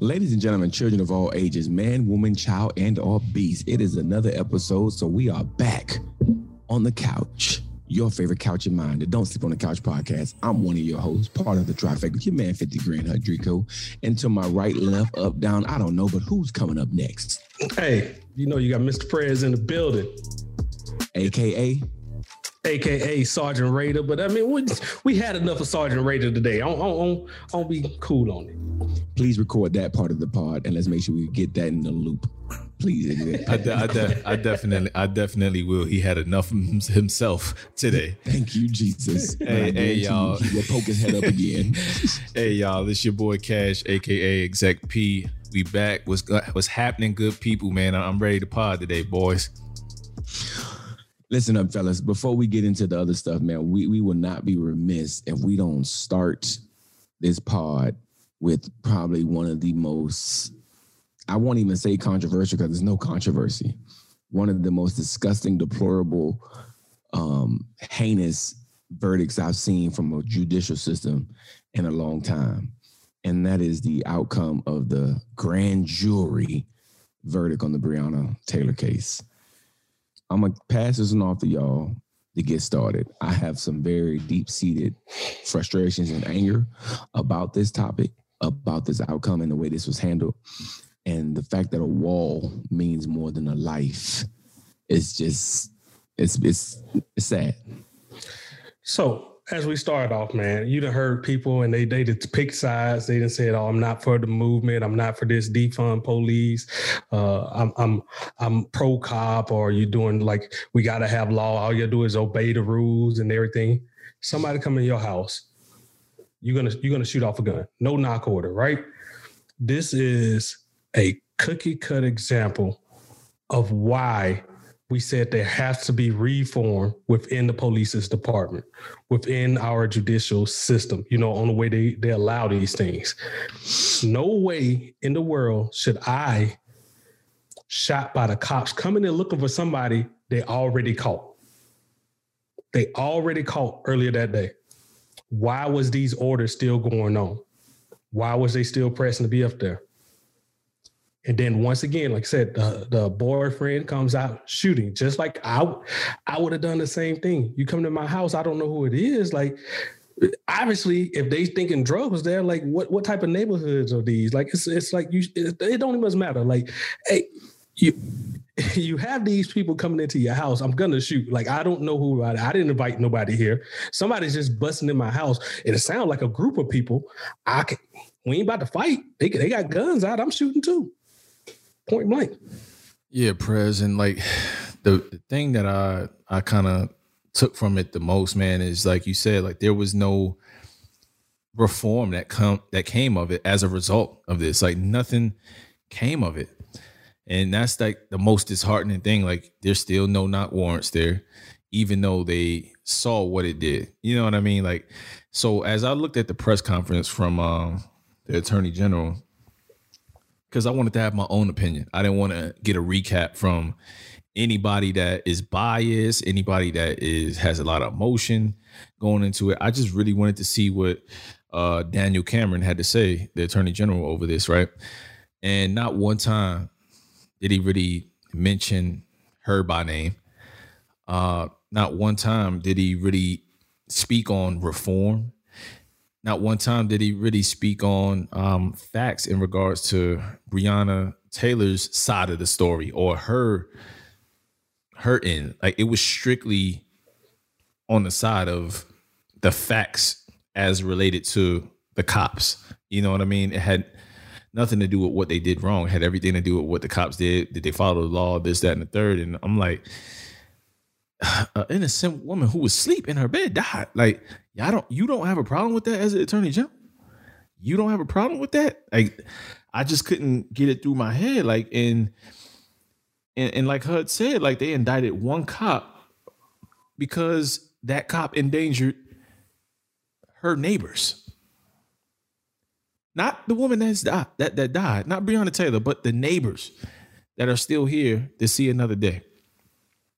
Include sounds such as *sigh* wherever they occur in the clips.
Ladies and gentlemen, children of all ages, man, woman, child, and or beast, it is another episode. So we are back on the couch. Your favorite couch in mind, the Don't Sleep on the Couch podcast. I'm one of your hosts, part of the trifecta, your man 50 Grand Hudrico. And to my right, left, up, down, I don't know, but who's coming up next? Hey, you know you got Mr. Prez in the building. AKA aka Sergeant Raider. But I mean, we, we had enough of Sergeant Raider today. I don't, I don't be cool on it. Please record that part of the pod and let's make sure we get that in the loop. Please. I, de- I, de- I definitely, I definitely will. He had enough himself today. Thank you, Jesus. Hey, hey y'all. He will poke his head up again. *laughs* hey, y'all. This your boy Cash, aka Exec P. We back. What's what's happening, good people, man? I'm ready to pod today, boys. Listen up, fellas. Before we get into the other stuff, man, we, we will not be remiss if we don't start this pod with probably one of the most, I won't even say controversial because there's no controversy. One of the most disgusting, deplorable, um, heinous verdicts I've seen from a judicial system in a long time. And that is the outcome of the grand jury verdict on the Breonna Taylor case. I'm gonna pass this one off to y'all to get started. I have some very deep seated frustrations and anger about this topic, about this outcome and the way this was handled. And the fact that a wall means more than a life is just it's it's it's sad. So as we start off, man, you done heard people and they they just pick sides. They done said, "Oh, I'm not for the movement. I'm not for this defund police. Uh, I'm I'm I'm pro cop." Or you doing like we got to have law. All you do is obey the rules and everything. Somebody come in your house, you're gonna you're gonna shoot off a gun. No knock order, right? This is a cookie cut example of why we said there has to be reform within the police's department, within our judicial system, you know, on the way they, they allow these things. No way in the world should I, shot by the cops, coming in looking for somebody they already caught. They already caught earlier that day. Why was these orders still going on? Why was they still pressing to be up there? And then once again, like I said, the, the boyfriend comes out shooting, just like I, I would have done the same thing. You come to my house, I don't know who it is. Like, obviously, if they thinking drugs there, like, what what type of neighborhoods are these? Like, it's it's like you, it, it don't even matter. Like, hey, you *laughs* you have these people coming into your house. I'm gonna shoot. Like I don't know who. I, I didn't invite nobody here. Somebody's just busting in my house, and it sounds like a group of people. I can. We ain't about to fight. They they got guns out. I'm shooting too point blank. Yeah, Prez, and like the, the thing that I I kind of took from it the most, man, is like you said, like there was no reform that come that came of it as a result of this. Like nothing came of it. And that's like the most disheartening thing. Like there's still no knock warrants there, even though they saw what it did. You know what I mean? Like, so as I looked at the press conference from uh, the attorney general, because I wanted to have my own opinion. I didn't want to get a recap from anybody that is biased, anybody that is has a lot of emotion going into it. I just really wanted to see what uh, Daniel Cameron had to say, the Attorney General, over this, right? And not one time did he really mention her by name. Uh, not one time did he really speak on reform not one time did he really speak on um, facts in regards to Breonna Taylor's side of the story or her her end. Like it was strictly on the side of the facts as related to the cops. You know what I mean? It had nothing to do with what they did wrong. It had everything to do with what the cops did. Did they follow the law? This, that, and the third. And I'm like, *sighs* an innocent woman who was asleep in her bed died. Like, y'all don't you don't have a problem with that as an attorney general? You don't have a problem with that? Like, I just couldn't get it through my head. Like, and and, and like Hud said, like they indicted one cop because that cop endangered her neighbors. Not the woman that's died, that, that died, not Breonna Taylor, but the neighbors that are still here to see another day.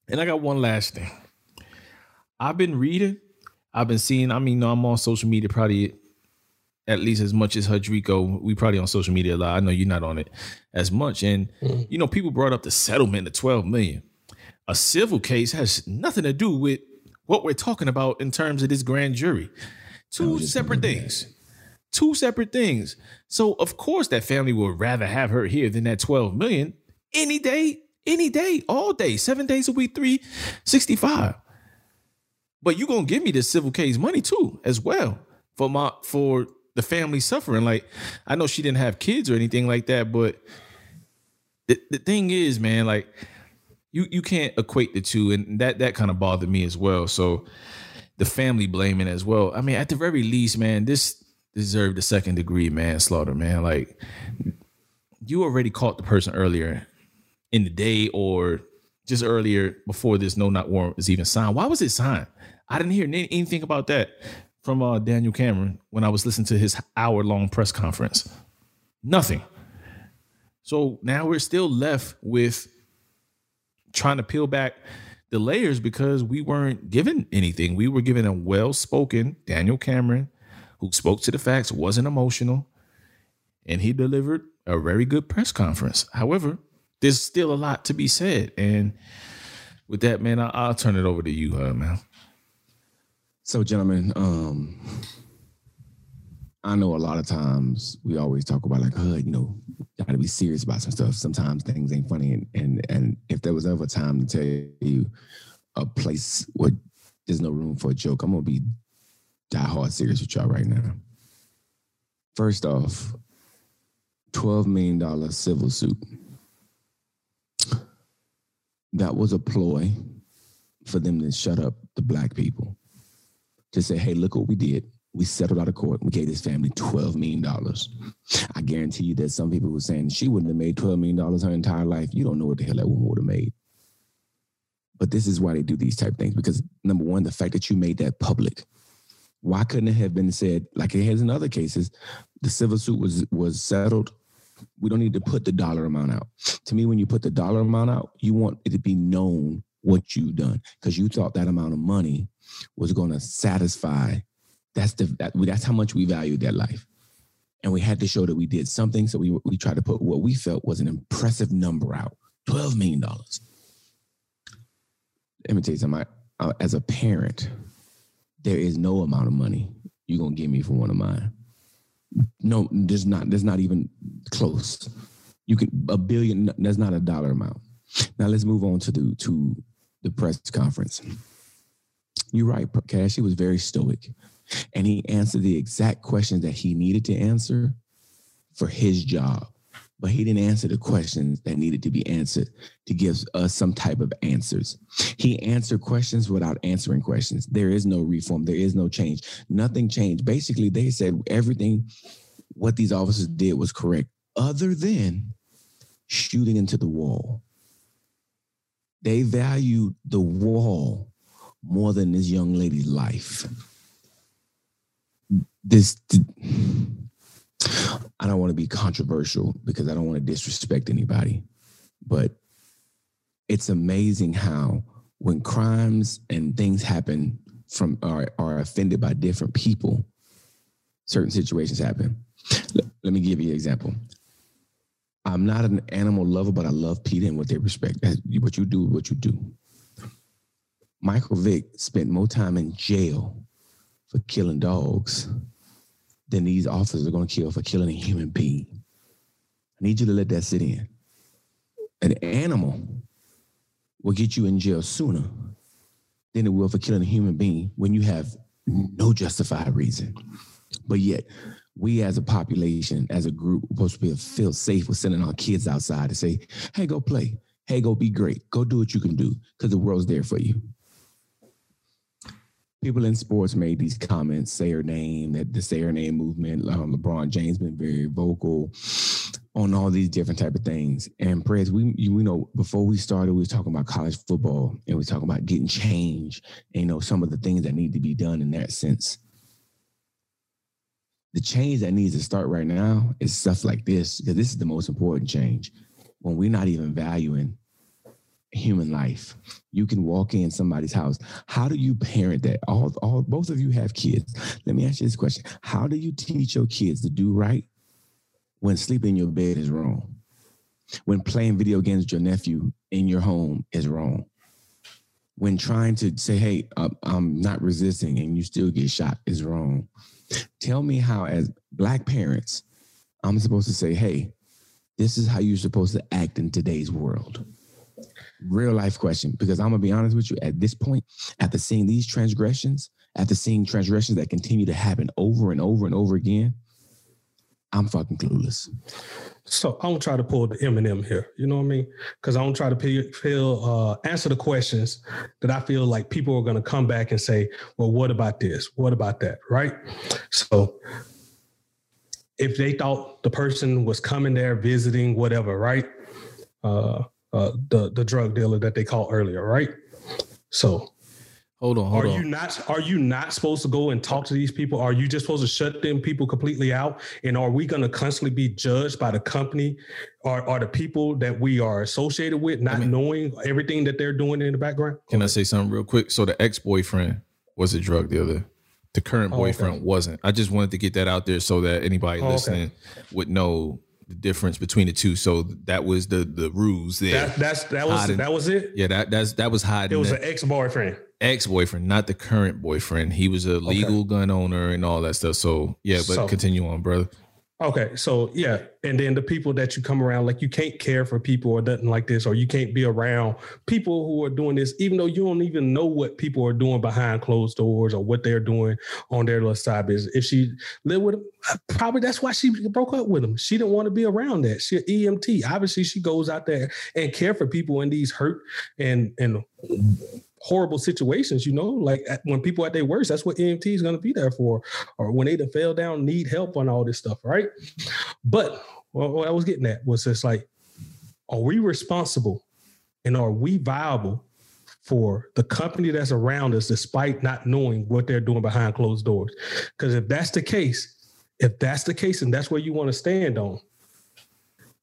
And I got one last thing. I've been reading, I've been seeing, I mean, I'm on social media probably at least as much as Hudrico. We probably on social media a lot. I know you're not on it as much. And mm-hmm. you know, people brought up the settlement of 12 million. A civil case has nothing to do with what we're talking about in terms of this grand jury. Two separate things. Two separate things. So of course that family would rather have her here than that 12 million any day, any day, all day, seven days a week, 365. But you gonna give me the civil case money too, as well, for my for the family suffering. Like, I know she didn't have kids or anything like that, but the, the thing is, man, like you you can't equate the two, and that that kind of bothered me as well. So the family blaming as well. I mean, at the very least, man, this deserved a second degree manslaughter, man. Like you already caught the person earlier in the day or just earlier before this no knock warrant was even signed. Why was it signed? I didn't hear anything about that from uh, Daniel Cameron when I was listening to his hour long press conference. Nothing. So now we're still left with trying to peel back the layers because we weren't given anything. We were given a well spoken Daniel Cameron who spoke to the facts, wasn't emotional, and he delivered a very good press conference. However, there's still a lot to be said. And with that, man, I, will turn it over to you, uh, man. So, gentlemen, um, I know a lot of times we always talk about like, uh, you know, got to be serious about some stuff. Sometimes things ain't funny, and and and if there was ever a time to tell you a place where there's no room for a joke, I'm gonna be die hard serious with y'all right now. First off, twelve million dollar civil suit. That was a ploy for them to shut up the black people to say, hey, look what we did. We settled out of court. We gave this family $12 million. I guarantee you that some people were saying she wouldn't have made $12 million her entire life. You don't know what the hell that woman would have made. But this is why they do these type of things because number one, the fact that you made that public. Why couldn't it have been said like it has in other cases? The civil suit was was settled. We don't need to put the dollar amount out. To me, when you put the dollar amount out, you want it to be known what you've done because you thought that amount of money was going to satisfy. That's the that, that's how much we valued that life, and we had to show that we did something. So we we tried to put what we felt was an impressive number out, twelve million dollars. Let me tell you something. I, as a parent, there is no amount of money you're gonna give me for one of mine. No, there's not. There's not even close. You can a billion. That's not a dollar amount. Now let's move on to the to the press conference. You're right, Cash. He was very stoic. And he answered the exact questions that he needed to answer for his job. But he didn't answer the questions that needed to be answered to give us some type of answers. He answered questions without answering questions. There is no reform, there is no change. Nothing changed. Basically, they said everything what these officers did was correct, other than shooting into the wall. They valued the wall more than this young lady's life. This, I don't want to be controversial because I don't want to disrespect anybody, but it's amazing how when crimes and things happen from are, are offended by different people, certain situations happen. Let, me give you an example. I'm not an animal lover, but I love PETA and what they respect. What you do, what you do. Michael Vick spent more time in jail for killing dogs than these officers are going to kill for killing a human being. I need you to let that sit in. An animal will get you in jail sooner than it will for killing a human being when you have no justified reason. But yet, we as a population, as a group, we're supposed to be feel safe with sending our kids outside to say, hey, go play. Hey, go be great. Go do what you can do because the world's there for you people in sports made these comments, say her name, that the say her name movement. Um, LeBron James been very vocal on all these different type of things. And Prez, we you, know before we started, we were talking about college football and we were talking about getting change. And, you know some of the things that need to be done in that sense. The change that needs to start right now is stuff like this because this is the most important change. When we're not even valuing human life. You can walk in somebody's house. How do you parent that? All, all both of you have kids. Let me ask you this question. How do you teach your kids to do right when sleeping in your bed is wrong? When playing video games with your nephew in your home is wrong? When trying to say, hey, I'm not resisting and you still get shot is wrong. Tell me how, as black parents, I'm supposed to say, hey, this is how you're supposed to act in today's world real life question because I'm gonna be honest with you. At this point, after seeing these transgressions, after seeing transgressions that continue to happen over and over and over again, I'm fucking clueless. So I don't try to pull the Eminem here. You know what I mean? Because I don't try to feel uh, answer the questions that I feel like people are to come back and say, "Well, what about this? What about that?" Right? So if they thought the person was coming there visiting, whatever, right? Uh, uh, the the drug dealer that they called earlier, right? So Hold on, hold are on. you not are you not supposed to go and talk to these people? Are you just supposed to shut them people completely out? And are we going to constantly be judged by the company or are the people that we are associated with, not I mean, knowing everything that they're doing in the background? Can I say something real quick? So the ex boyfriend was a drug dealer. The current boyfriend oh, okay. wasn't. I just wanted to get that out there so that anybody oh, listening okay. would know the difference between the two. So that was the the ruse there. That, that's that was hiding. that was it. Yeah, that that's that was hiding. It was an ex boyfriend. Ex boyfriend, not the current boyfriend. He was a legal okay. gun owner and all that stuff. So yeah, but so, continue on, brother. Okay, so yeah, and then the people that you come around, like you can't care for people or nothing like this, or you can't be around people who are doing this, even though you don't even know what people are doing behind closed doors or what they're doing on their little side business. If she lived with him, uh, probably that's why she broke up with him. She didn't want to be around that. She EMT. Obviously, she goes out there and care for people in these hurt and and horrible situations, you know, like when people at their worst, that's what EMT is going to be there for, or when they fell down, need help on all this stuff, right? But well, what I was getting at was just like, are we responsible and are we viable for the company that's around us despite not knowing what they're doing behind closed doors? Because if that's the case, if that's the case and that's where you want to stand on,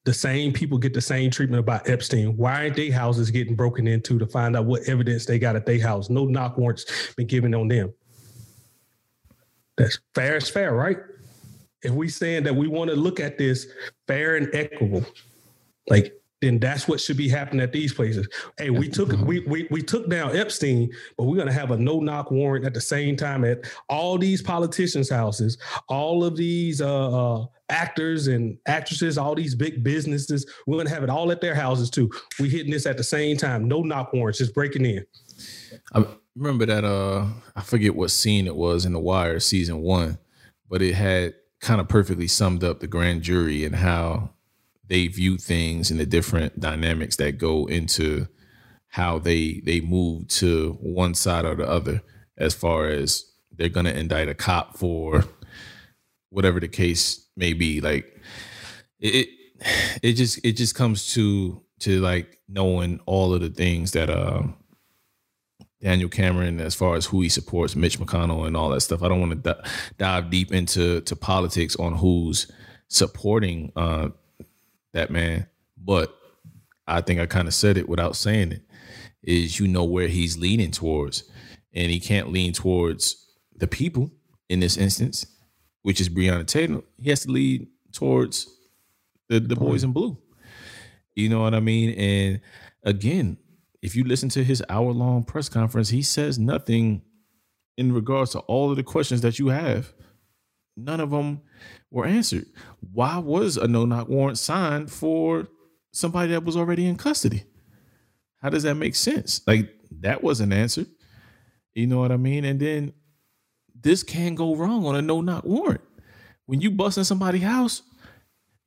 the same people get the same treatment about Epstein. Why aren't they houses getting broken into to find out what evidence they got at their house? No knock warrants been given on them. That's fair is fair, right? If we saying that we want to look at this fair and equitable, like then that's what should be happening at these places. Hey, we took we we we took down Epstein, but we're gonna have a no knock warrant at the same time at all these politicians' houses, all of these uh, uh, actors and actresses, all these big businesses. We're gonna have it all at their houses too. We hitting this at the same time. No knock warrants, just breaking in. I remember that. Uh, I forget what scene it was in The Wire season one, but it had kind of perfectly summed up the grand jury and how they view things and the different dynamics that go into how they they move to one side or the other as far as they're going to indict a cop for whatever the case may be. Like it *sighs* it just it just comes to to like knowing all of the things that uh Daniel Cameron as far as who he supports Mitch McConnell and all that stuff. I don't want to d- dive deep into to politics on who's supporting uh that man. But I think I kind of said it without saying it. Is you know where he's leaning towards, and he can't lean towards the people in this instance, which is Breonna Taylor. He has to lead towards the the boys in blue. You know what I mean? And again, if you listen to his hour long press conference, he says nothing in regards to all of the questions that you have. None of them were answered. Why was a no knock warrant signed for somebody that was already in custody? How does that make sense? Like that wasn't answered. You know what I mean? And then this can go wrong on a no knock warrant. When you bust in somebody's house,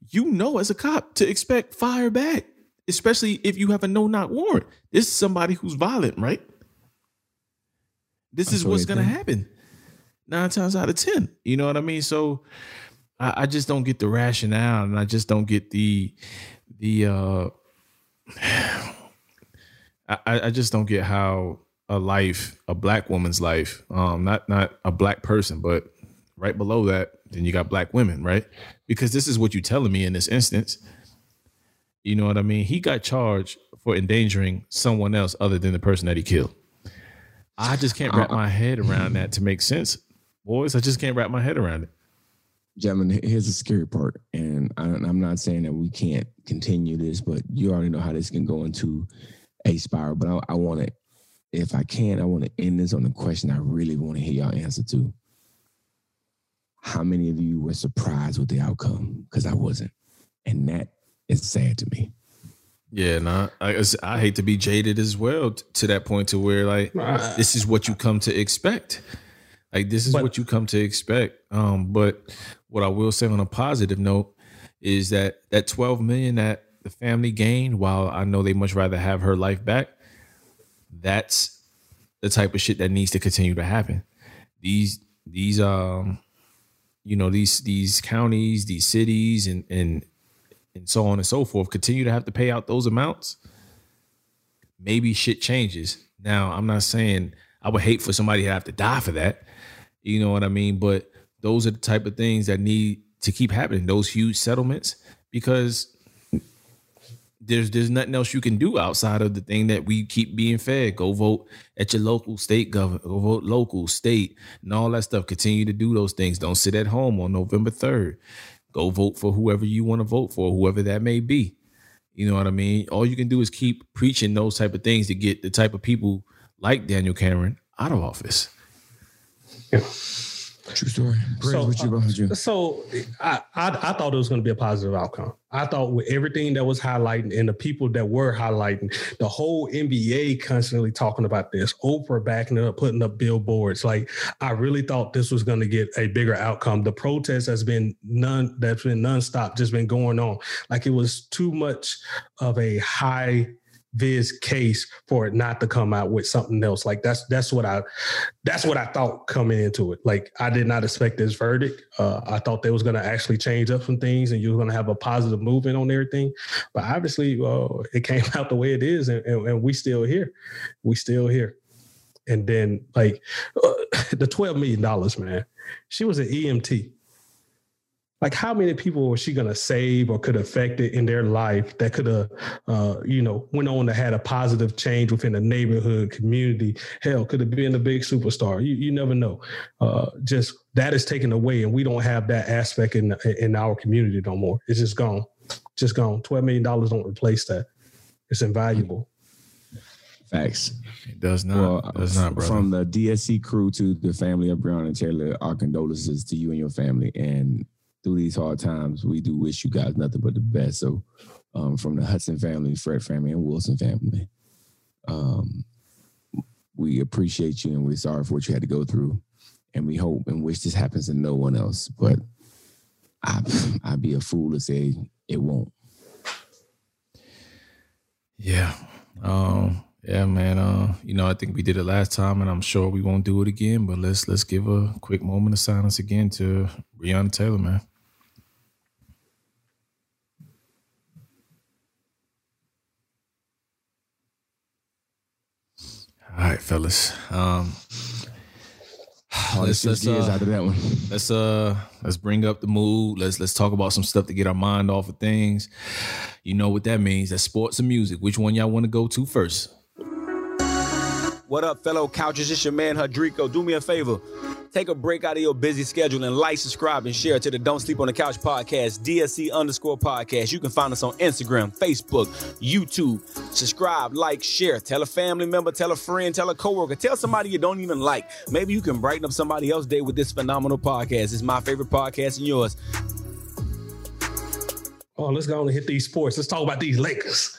you know as a cop to expect fire back, especially if you have a no knock warrant. This is somebody who's violent, right? This is what's going to happen nine times out of ten. You know what I mean? So I, I just don't get the rationale, and I just don't get the the. uh *sighs* I, I just don't get how a life, a black woman's life, um, not not a black person, but right below that, then you got black women, right? Because this is what you're telling me in this instance. You know what I mean? He got charged for endangering someone else other than the person that he killed. I just can't wrap my head around that to make sense, boys. I just can't wrap my head around it. Gentlemen, here's the scary part, and I, I'm not saying that we can't continue this, but you already know how this can go into a spiral. But I, I want to, if I can, I want to end this on a question I really want to hear y'all answer to. How many of you were surprised with the outcome? Because I wasn't, and that is sad to me. Yeah, nah, I, I hate to be jaded as well t- to that point to where like this is what you come to expect. Like this is but, what you come to expect. Um, but what I will say on a positive note is that that 12 million that the family gained, while I know they much rather have her life back, that's the type of shit that needs to continue to happen. These these um you know these these counties, these cities and and and so on and so forth continue to have to pay out those amounts, maybe shit changes. Now, I'm not saying I would hate for somebody to have to die for that. You know what I mean? But those are the type of things that need to keep happening, those huge settlements, because there's there's nothing else you can do outside of the thing that we keep being fed. Go vote at your local state government, go vote local, state, and all that stuff. Continue to do those things. Don't sit at home on November 3rd. Go vote for whoever you want to vote for, whoever that may be. You know what I mean? All you can do is keep preaching those type of things to get the type of people like Daniel Cameron out of office. Yeah. True story. Praise so, what you, uh, you. So I, I, I thought it was going to be a positive outcome. I thought with everything that was highlighting and the people that were highlighting, the whole NBA constantly talking about this, Oprah backing it up, putting up billboards. Like I really thought this was going to get a bigger outcome. The protest has been none that's been nonstop, just been going on. Like it was too much of a high Viz case for it not to come out with something else. Like that's that's what I that's what I thought coming into it. Like I did not expect this verdict. Uh, I thought they was to actually change up some things and you were to have a positive movement on everything. But obviously, uh, it came *laughs* out the way it is, and, and, and we still here. We still here. And then like uh, *laughs* the twelve million dollars, man. She was an EMT like how many people was she going to save or could affect it in their life that could have uh, you know went on to had a positive change within the neighborhood community hell could have been a big superstar you, you never know uh, just that is taken away and we don't have that aspect in in our community no more it's just gone just gone 12 million dollars don't replace that it's invaluable Facts. It does not. Well, does not, brother. From the DSC crew to the family of Breonna and Taylor, our condolences to you and your family. And through these hard times, we do wish you guys nothing but the best. So, um, from the Hudson family, Fred family, and Wilson family, um, we appreciate you and we're sorry for what you had to go through. And we hope and wish this happens to no one else. But I, I'd be a fool to say it won't. Yeah. Um, yeah, man. Uh, you know, I think we did it last time, and I'm sure we won't do it again. But let's let's give a quick moment of silence again to Breonna Taylor, man. All right, fellas. Um, let's let's uh, out of that one. Let's uh let's bring up the mood. Let's let's talk about some stuff to get our mind off of things. You know what that means? That's sports and music. Which one y'all want to go to first? What up, fellow couches? It's your man Hudrico. Do me a favor. Take a break out of your busy schedule and like, subscribe, and share to the Don't Sleep on the Couch podcast, DSC underscore podcast. You can find us on Instagram, Facebook, YouTube. Subscribe, like, share. Tell a family member, tell a friend, tell a coworker, tell somebody you don't even like. Maybe you can brighten up somebody else's day with this phenomenal podcast. It's my favorite podcast and yours. Oh, let's go and hit these sports. Let's talk about these Lakers.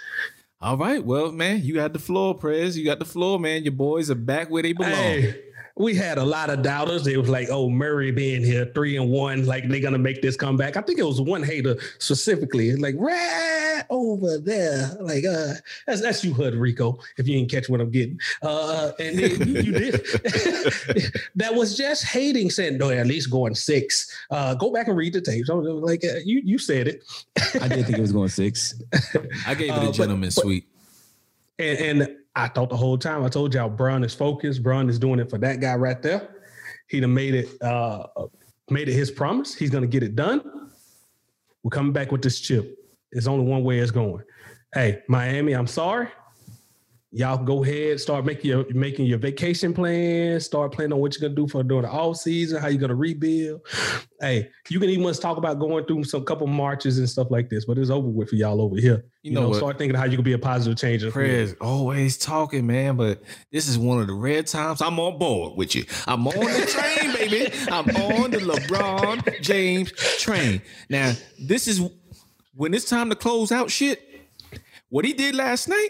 All right. Well, man, you got the floor, Prez. You got the floor, man. Your boys are back where they belong. Hey, we had a lot of doubters. It was like, oh, Murray being here, three and one, like they're gonna make this comeback. I think it was one hater specifically, like right over there, like uh, that's that's you, Hood Rico. If you didn't catch what I'm getting, uh, and then you, you did. *laughs* that was just hating, saying, no, at least going six. Uh, go back and read the tapes. Like uh, you, you said it. I did think it was going six. *laughs* I gave it a uh, gentleman's suite. And, and I thought the whole time I told y'all Brown is focused. Brown is doing it for that guy right there. He done made it uh made it his promise. He's gonna get it done. We're coming back with this chip. It's only one way it's going. Hey, Miami, I'm sorry. Y'all go ahead, start making your making your vacation plans, start planning on what you're gonna do for during the off season, how you're gonna rebuild. Hey, you can even talk about going through some couple marches and stuff like this, but it's over with for y'all over here. You, You know know, start thinking how you can be a positive change. Prez always talking, man, but this is one of the rare times I'm on board with you. I'm on the *laughs* train, baby. I'm on the LeBron James train. Now, this is when it's time to close out shit. What he did last night,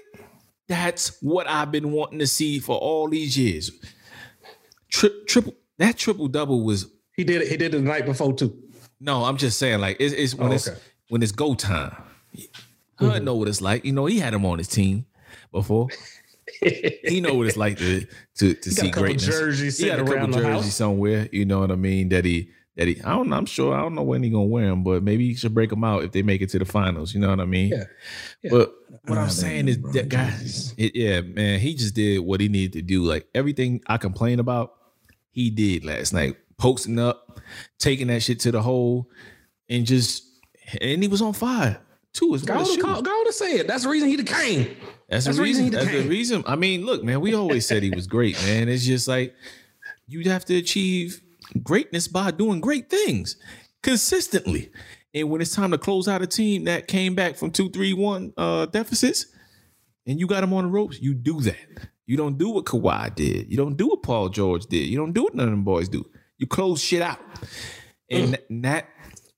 that's what I've been wanting to see for all these years. Tri- triple that triple double was He did it. He did it the night before too. no, I'm just saying, like it's, it's when Oh, it's okay. when it's go time. I know what it's like. You know, he had him on his team before. he know what it's like to to to see a greatness. jerseys he had a couple around jerseys somewhere. You know what I mean? That he that he. I don't. know. I'm sure. I don't know when he gonna wear them, but maybe he should break them out if they make it to the finals. You know what I mean? Yeah. Yeah. But what I'm saying is LeBron that guy. jerseys. It, yeah, man, he just did what he needed to do. Like everything I complain about, he did last night. Posting up, taking that shit to the hole, and just and he was on fire too. As Go well as call, go on and say it. That's the reason he the king. That's, That's the the reason reason. he That's the reason. I mean, look, man, we always said he was great, man. It's just like you have to achieve greatness by doing great things consistently. And when it's time to close out a team that came back from two, three, one uh, deficits, and you got them on the ropes, you do that. You don't do what Kawhi did. You don't do what Paul George did. You don't do what none of them boys do. You close shit out. And that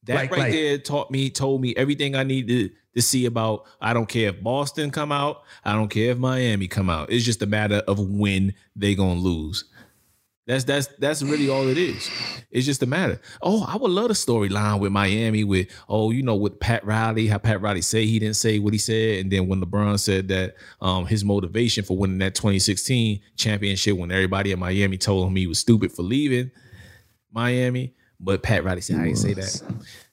that Mm. Like- right like- there taught me, told me everything I needed to see about. I don't care if Boston come out. I don't care if Miami come out. It's just a matter of when they gonna lose. That's that's that's really all it is. It's just a matter. Oh, I would love the storyline with Miami with oh, you know, with Pat Riley, how Pat Riley say he didn't say what he said, and then when LeBron said that um his motivation for winning that 2016 championship when everybody in Miami told him he was stupid for leaving Miami, but Pat Riley said I didn't say that.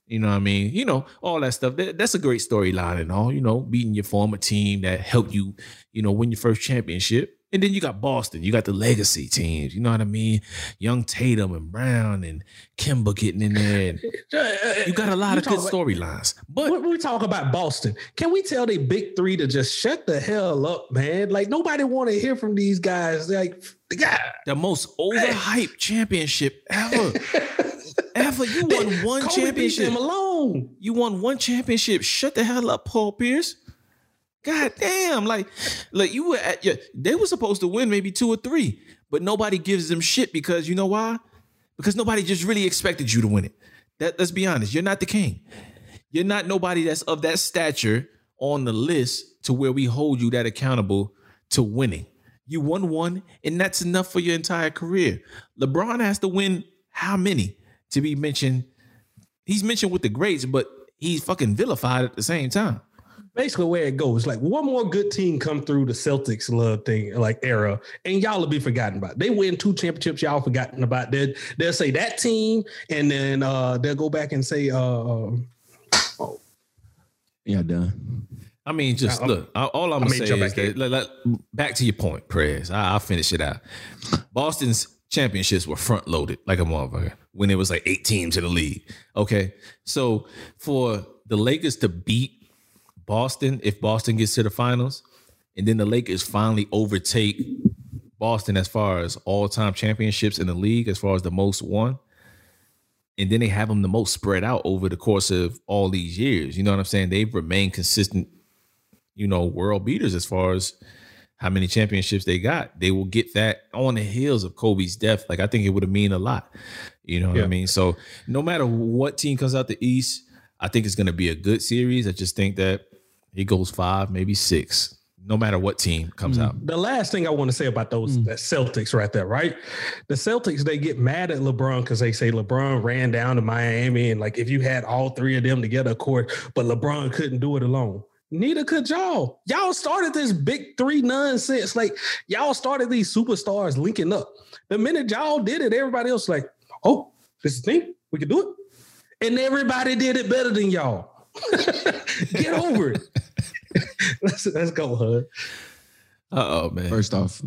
You know what I mean? You know, all that stuff. That, that's a great storyline and all, you know, beating your former team that helped you, you know, win your first championship. And then you got Boston. You got the legacy teams. You know what I mean? Young Tatum and Brown and Kemba getting in there. And *laughs* you got a lot of good storylines. But When we talk about Boston, can we tell the big three to just shut the hell up, man? Like nobody want to hear from these guys. Like, God, the most overhyped *laughs* championship ever. ever. You won one Kobe championship. alone. You won one championship. Shut the hell up, Paul Pierce. God damn. Like, like you were at your they were supposed to win maybe two or three, but nobody gives them shit because you know why? Because nobody just really expected you to win it. That let's be honest, you're not the king. You're not nobody that's of that stature on the list to where we hold you that accountable to winning. You won one, and that's enough for your entire career. LeBron has to win how many to be mentioned? He's mentioned with the greats, but he's fucking vilified at the same time. Basically, where it goes, like one more good team come through the Celtics love thing, like era, and y'all will be forgotten about. They win two championships, y'all forgotten about. They'll, they'll say that team, and then uh they'll go back and say, uh, uh Yeah, done. I mean, just I- look. I- All I'm I gonna say jump is back that like, like, back to your point, prayers. I, I'll finish it out. Boston's championships were front loaded like a motherfucker when it was like eight teams in the league. Okay, so for the Lakers to beat Boston, if Boston gets to the finals, and then the Lakers finally overtake Boston as far as all time championships in the league, as far as the most won. And then they have them the most spread out over the course of all these years. You know what I'm saying? They've remained consistent you know, world beaters as far as how many championships they got. They will get that on the heels of Kobe's death. Like I think it would have mean a lot. You know what I mean? So no matter what team comes out the East, I think it's going to be a good series. I just think that it goes five, maybe six, no matter what team comes out. the last thing I want to say about those mm. that Celtics right there, right? The Celtics they get mad at LeBron because they say LeBron ran down to Miami and like if you had all three of them together, of course, but LeBron couldn't do it alone. Neither could y'all. Y'all started this big three nonsense. Like y'all started these superstars linking up. The minute y'all did it, everybody else like, oh, this is the thing. We can do it. And everybody did it better than y'all. Get over it. *laughs* let's, let's go, Hud. Uh oh, man. First off,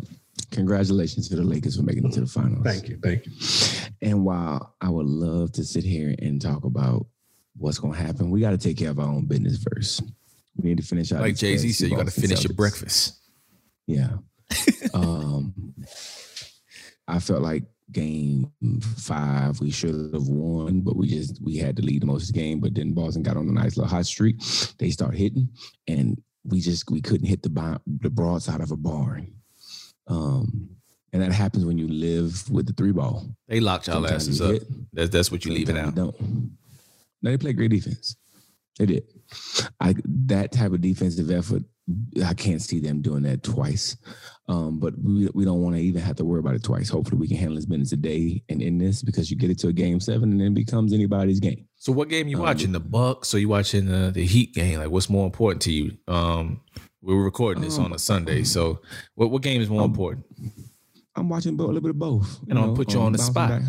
congratulations to the Lakers for making it to the finals. Thank you. Thank you. And while I would love to sit here and talk about what's gonna happen. We got to take care of our own business first. We need to finish out. Like these Jay Z said, you got to Boston finish your breakfast. Yeah. *laughs* um, I felt like game five we should have won, but we just we had to lead the most game. But then Boston got on a nice little hot streak. They start hitting, and we just we couldn't hit the the broadside of a barn. Um, and that happens when you live with the three ball. They locked y'all Sometimes asses up. hit, That's that's what you leaving out. Don't. No, they play great defense. They did. I that type of defensive effort. I can't see them doing that twice. Um, but we, we don't want to even have to worry about it twice. Hopefully, we can handle this business a day and in this because you get it to a game seven and then it becomes anybody's game. So what game you Um, watching? The Bucks or you watching the, the Heat game? Like what's more important to you? Um, we're recording this Um, on a Sunday, so what what game is more um, important? I'm watching bo- a little bit of both. And I'll put you on the spot. back-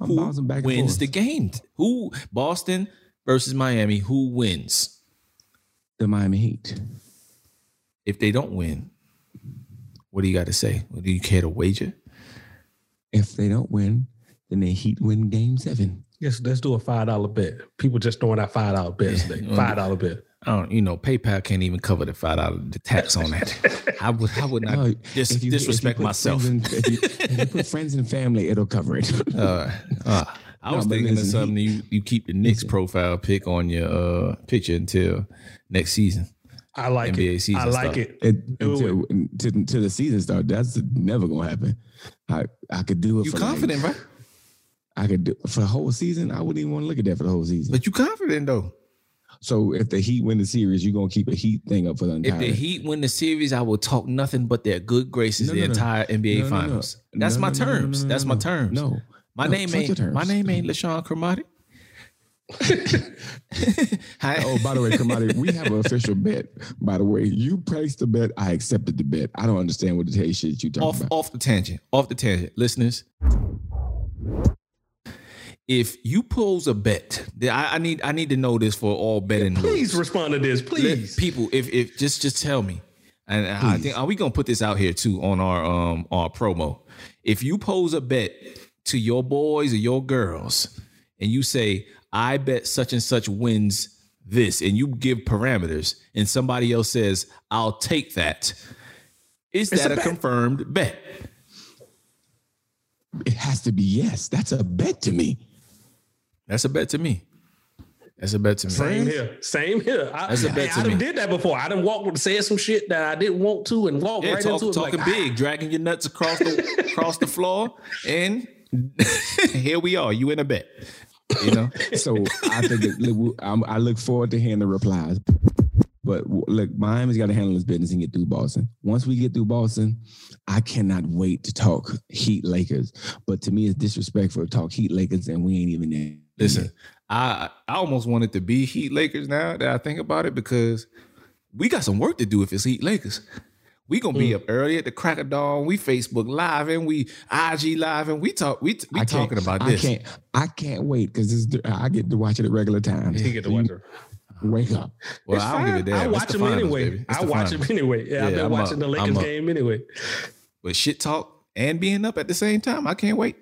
I'm Who bouncing back and wins forth. the game? Who Boston versus Miami? Who wins? the Miami Heat. If they don't win, what do you got to say? Do you care to wager? If they don't win, then the Heat win Game Seven. Yes, let's do a five dollar bet. People just throwing out five dollar bets Yeah. Five dollar bet. I don't, you know, PayPal can't even cover the five dollar the tax on that. *laughs* I would, I would not No, dis- you- disrespect put myself. friends and- if, you, if you put friends and family, it'll cover it. *laughs* Uh, uh, I No, was but thinking of listen, something. you you keep the Knicks profile pic on your uh, picture until next season. I like NBA it. season I like start. it. It, Do until, to, to the season start, that's never gonna happen. I I could do it. You for confident, like, right? I could do for the whole season. I wouldn't even want to look at that for the whole season. But you confident though. so if the Heat win the series, you're gonna keep a Heat thing up for the entire. If entire. the Heat win the series, I will talk nothing but their good graces No, the no, no. entire NBA No, no, no. Finals. That's No, my no, no, no, no, terms. no, That's my terms. No, My No, name ain't my name ain't LaShawn Cromartie. *laughs* Hi. Oh, by the way, Kamadi, we have an official bet. By the way, you placed the bet. I accepted the bet. I don't understand what the hell shit you talking off about. off the tangent. Off the tangent, listeners. If you pose a bet, I, I need I need to know this for all betting. Please rules. respond to this, Let- please. people. If if just just tell me, and I think are we gonna put this out here too on our um our promo? If you pose a bet to your boys or your girls, and you say I bet such and such wins this, and you give parameters, and somebody else says I'll take that, is It's that a a bet. confirmed bet? It has to be yes. That's a bet to me. That's a bet to me. That's a bet to me. Same here. Same here. I, That's a bet hey, to I done me. did that before. I done walked with said some shit that I didn't want to and walked Yeah, right talk, into it. talking like, ah. big, dragging your nuts across the across the floor, and *laughs* here we are. You in a bet. You know, So I think that, I look forward to hearing the replies. But look, Miami's got to handle this business and get through Boston. Once we get through Boston, I cannot wait to talk Heat Lakers. But to me, it's disrespectful to talk Heat Lakers and we ain't even there. listen, I I almost want it to be Heat Lakers now that I think about it because we got some work to do if it's Heat Lakers. We gonna be mm. up early at the crack of dawn. We Facebook live and we IG live and we talk. We we I talking about I this. can't. I can't wait because I get to watch it at regular times. You get to So watch it. Wake up. Well, It's I don't give a damn. I watch the them finals, anyway. baby. It's I the watch finals. them anyway. Yeah, I've been I'm watching up. the I'm Lakers game anyway. But shit talk and being up at the same time, I can't wait.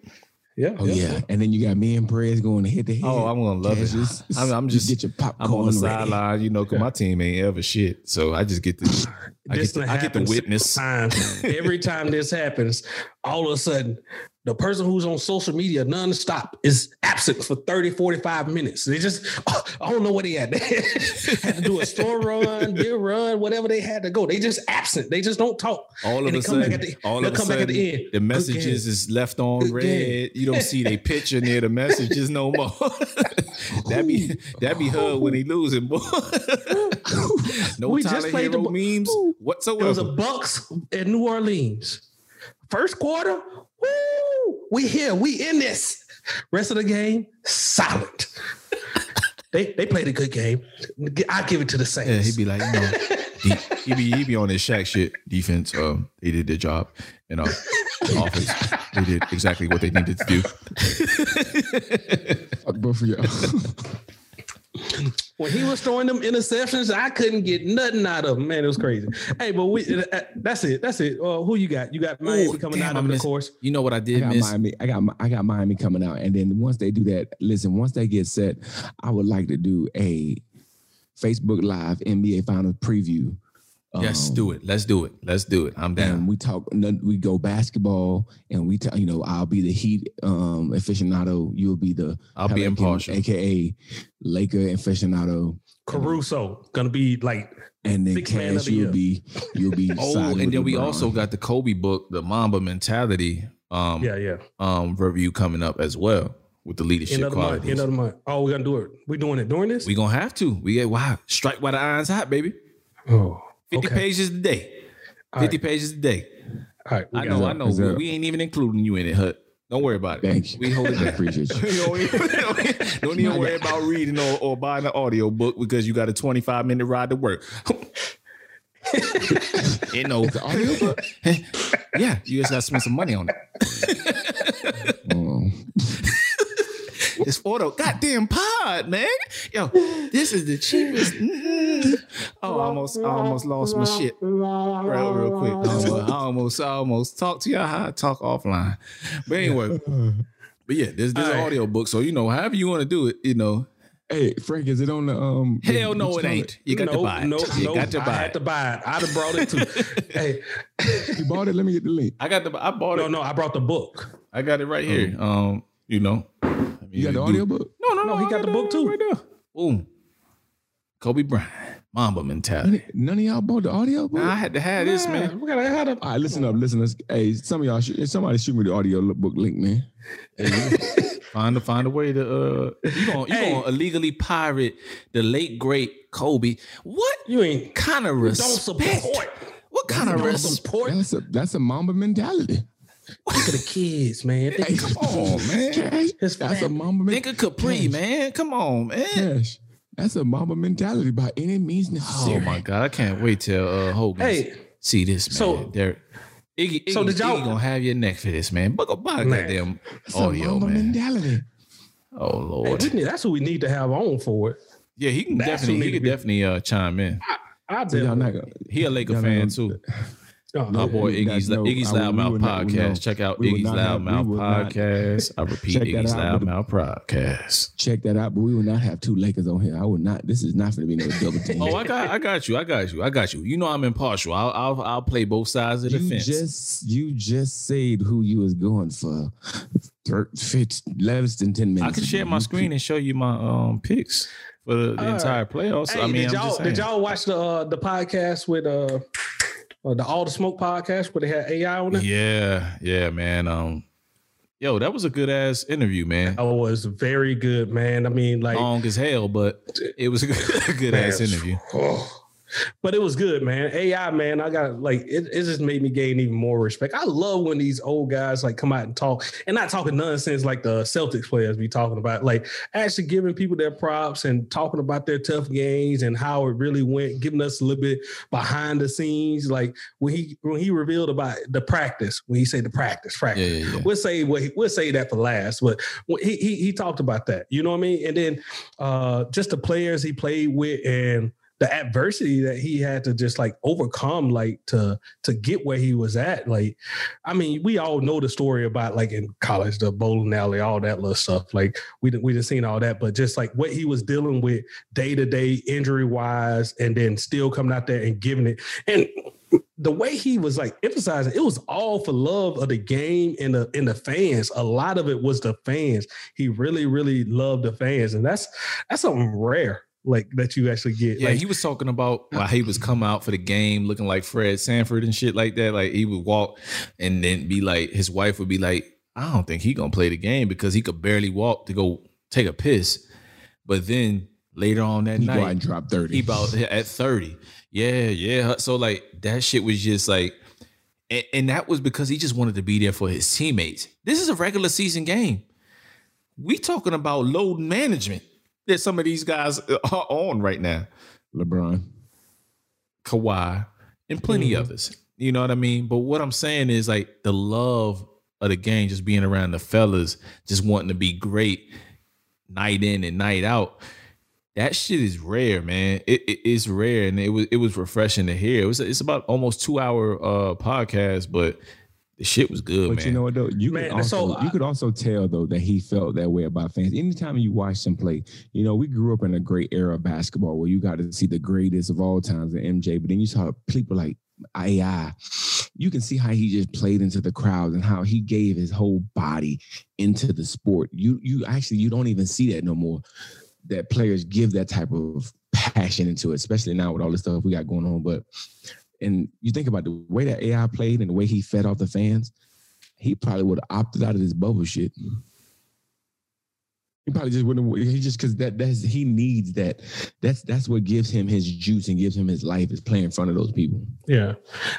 Yeah. Oh yeah. and then you got me and Perez going to hit the head. Oh, I'm gonna love it. I'm, I'm you just get your popcorn I'm on the ready. sideline, you know, because my team ain't ever shit. So I just get to I This get to, done I get the witness. several times. Every time this happens, all of a sudden, the person who's on social media nonstop is absent for 30, 45 minutes. They just, *laughs* I don't know what he had. They had to do a store run, beer run, whatever they had to go. They just absent. They just don't talk. All of And a they sudden, the- all of a at sudden, the the messages game. is left on red. You don't see their picture near the messages no more. *laughs* that be that be her when he losing, boy. *laughs* no We just played the Hero Bu- memes Ooh. whatsoever. It was a Bucs in New Orleans. First quarter, woo, we here, we in this. Rest of the game, silent. they they played a good game. I give it to the Saints. yeah, he'd be like, you know, he, he be he be on his Shaq shit defense. Um, they did their job, you know, offense. They did exactly what they needed to do. Fuck both of y'all. *laughs* when he was throwing them interceptions, I couldn't get nothing out of him. Man, it was crazy. Hey, but we uh, that's it. That's it. Uh, who you got? You got Miami Ooh, coming damn, out I of the course. You know what I did I did got miss? Miami. I got I got Miami coming out, and then once they do that, listen. Once they get set, I would like to do a Facebook Live NBA Finals preview. Yes, Um, do it. Let's do it. Let's do it. I'm And down. we talk. We go basketball, and we talk. you know I'll be the Heat um, aficionado. You'll be the I'll be Pelican, impartial. aka Laker aficionado, Caruso gonna be like and then Sixth Cash, you'll year. be you'll be. *laughs* Oh, and with then we LeBron. also got the Kobe book, the Mamba mentality um yeah, yeah. um review coming up as well with the leadership End of month. qualities. End of the month. Oh, we're gonna do it. We're doing it during this? we gonna have to. We get wow, strike while the iron's hot, baby. oh, 50 okay. pages a day. 50 All right. pages a day. All right, I know. I know. We, we ain't even including you in it, Hut. Don't worry about it. Thank you. *laughs* *laughs* We hold it I down. appreciate you. don't even, don't even *laughs* worry about reading or, or buying an audio book because you got a 25 minute ride to work. you know, It's an audio book. yeah, you just got to spend some money on it. Um, It's for the goddamn pod, man. Yo, this is the cheapest. Mm. Oh, I almost, I almost lost my shit. Real, real quick. I almost, I almost, talked to y'all how I talk offline. But anyway, but yeah, this this right. audio book. So you know, however you want to do it, you know. hey, Frank, is it on the um? Hell the- no, it ain't. You got to buy it. nope, you nope. got to buy I buy had to buy it. I'd have brought it too. *laughs* hey, *laughs* You bought it. Let me get the link. I got the. I bought no, it. no, no, I brought the book. I got it right here. Um, you know. I mean, You got the do- audio book. No, no, no. No, he got the book too. Right there. Boom. Kobe Bryant, Mamba mentality. None of y'all bought the audio book. Nah, I had to have this, man. We gotta have a All right, listen up, listeners. Hey, some of y'all, shoot, somebody shoot me the audio book link, man. *laughs* Find a find a way to uh you gonna you Hey. gonna illegally pirate the late great Kobe. What You ain't kind of don't respect? support. What kind of respect? support. That's a that's a Mamba mentality. Look at the kids, man. They- Hey, come on, man. His That's a family. Mamba Think of Capri, man. Come on, man. Cash. That's a mama mentality by any means necessary. Oh my god, I can't wait till uh Hogan Hey, see this man. so- there. Iggy, Iggy, so did y'all- Iggy gonna have your neck for this, man. Buck up by Man. goddamn That's a audio, man. mentality. Oh hey, lord. we need- that's who we need to have on for it. Yeah, he can That's definitely he can definitely uh chime in. I So y'all not gonna, He a Laker fan gonna- too. *laughs* Uh, My boy Iggy's know, Iggy's I would- we Loudmouth not- podcast. Check out We Iggy's not have- we Loudmouth not- podcast. I repeat, Iggy's out, but- Loudmouth podcast. check that out, but we will not have two Lakers on here. I would not. This is not going to be no double team. Oh, I got, I got you, I got you, I got you. You know I'm impartial. I'll, I'll, I'll play both sides of the you fence. just you just said who you was going for. Thir- fit- less than ten minutes. I can share my You screen and show you my um picks for the, the All right. entire playoffs. Hey, I mean, did I'm y'all just did y'all watch the uh, the podcast with uh, uh the All the Smoke podcast where they had AI on it? Yeah, yeah, man. Um, yo, that was a good ass interview, man. Oh, it was very good, man. I mean, like Long as hell, but it was a good, *laughs* good ass interview. oh. But it was good, man. AI, man, I got like it, it just made me gain even more respect. I love when these old guys like come out and talk and not talking nonsense like the Celtics players be talking about, like actually giving people their props and talking about their tough games and how it really went, giving us a little bit behind the scenes. Like when he when he revealed about the practice, when he said the practice, practice. Yeah, yeah, yeah. We'll say what he, we'll say that for last, but he, he he talked about that. You know what I mean? And then uh just the players he played with and the adversity that he had to just like overcome, like to to get where he was at. Like, I mean, we all know the story about like in college, the bowling alley, all that little stuff. Like we we just seen all that, but just like what he was dealing with day to day, injury wise, and then still coming out there and giving it and the way he was like emphasizing it was all for love of the game and the and the fans. A lot of it was the fans. He really, really loved the fans, and that's that's something rare, like that you actually get. Yeah, like, he was talking about how he was come out for the game looking like Fred Sanford and shit like that. Like he would walk and then be like, his wife would be like, I don't think he gonna play the game because he could barely walk to go take a piss. But then later on that He go out night, and drop thirty. he about at 30. Yeah, yeah. So like that shit was just like and, and that was because he just wanted to be there for his teammates. This is a regular season game. We talking about load management that some of these guys are on right now. LeBron. Kawhi, and plenty Mhm. others. You know what I mean? But what I'm saying is like the love of the game, just being around the fellas, just wanting to be great night in and night out. that shit is rare, man. It, it it's rare, and it was it was refreshing to hear. It was it's about almost two hour uh podcast, but the shit was good, man. But man. you know what though? You Man, could also you could also tell though that he felt that way about fans. Anytime you watch them play, you know, we grew up in a great era of basketball where you got to see the greatest of all times in MJ, but then you saw people like AI. You can see how he just played into the crowd and how he gave his whole body into the sport. You you actually you don't even see that no more. That players give that type of passion into it, especially now with all the stuff we got going on. But and you think about the way that AI played and the way he fed off the fans, he probably would have opted out of this bubble shit. He probably just wouldn't. He just because that that's he needs that. That's that's what gives him his juice and gives him his life is playing in front of those people. Yeah.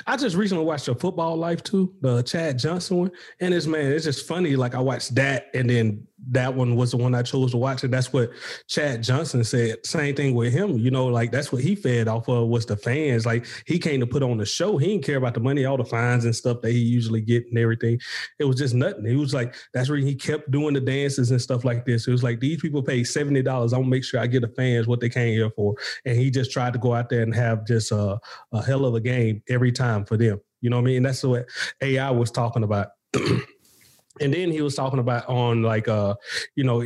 I just recently watched a football life too, the Chad Johnson one. And it's man, it's just funny. Like I watched that and then that one was the one I chose to watch. And that's what Chad Johnson said. Same thing with him. You know, like that's what he fed off of was the fans. Like he came to put on the show. He didn't care about the money, all the fines and stuff that he usually get and everything. It was just nothing. He was like, that's where he kept doing the dances and stuff like this. It was like these people pay $70. I'm gonna make sure I get the fans what they came here for. And he just tried to go out there and have just a, a hell of a game every time for them. You know what I mean? That's what AI was talking about. *clears throat* and then he was talking about on like uh, you know,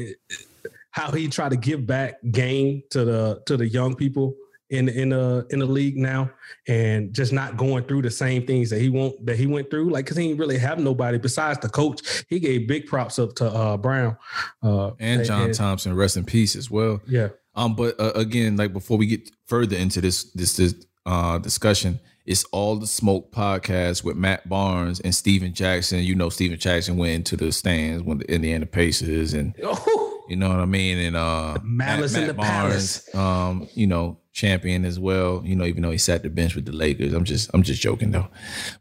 how he tried to give back game to the to the young people in in the in the league now and just not going through the same things that he won't that he went through like because he didn't really have nobody besides the coach he gave big props up to uh brown uh and John Thompson, rest in peace as well. yeah Um, but uh, again, like before we get further into this this this uh discussion, it's all the smoke podcast with Matt Barnes and Stephen Jackson. You know, Stephen Jackson went into the stands when the Indiana Pacers and *laughs* oh, you know what I mean? And uh malice in the palace. um, you know, champion as well. You know, even though he sat the bench with the Lakers. I'm just I'm just joking though.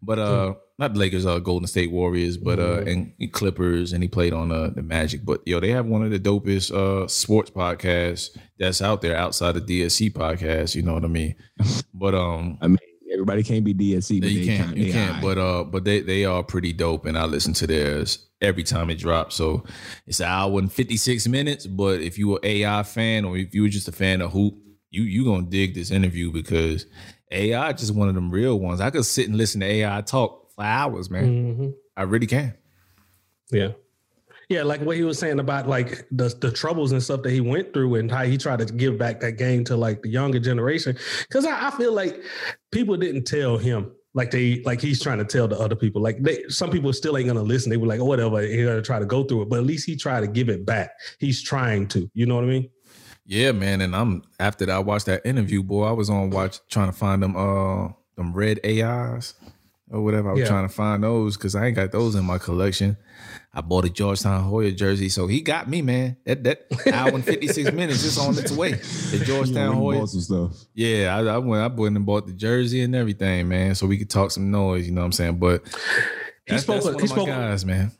But uh not the Lakers, uh Golden State Warriors, but uh and Clippers, and he played on uh the Magic. But yo, they have one of the dopest uh sports podcasts that's out there outside of DSC podcast, you know what I mean? *laughs* But um I mean, everybody can't be DSC, but you can't, can't. you can't. But uh, but they they are pretty dope, and I listen to theirs every time it drops. So it's an hour and fifty six minutes. But if you were AI fan, or if you were just a fan of Hoop, you you gonna dig this interview because AI just one of them real ones. I could sit and listen to AI talk for hours, man. Mhm. I really can. Yeah. Yeah, like what he was saying about like the the troubles and stuff that he went through and how he tried to give back that game to like the younger generation. Cause I, I feel like people didn't tell him like they like he's trying to tell the other people. Like they some people still ain't gonna listen. They were like, oh, whatever, he's gonna try to go through it. But at least he tried to give it back. He's trying to, you know what I mean? Yeah, man. And I'm after that, I watched that interview, boy. I was on watch trying to find them uh them red AIs or whatever. I was Yeah. trying to find those because I ain't got those in my collection. I bought a Georgetown Hoya jersey, so he got me, man. That that *laughs* hour and fifty six minutes is on its way. The Georgetown bought some stuff. Yeah, I, I went. I went and bought the jersey and everything, man, so we could talk some noise. You know what I'm saying? But He spoke. he spoke. guys, man.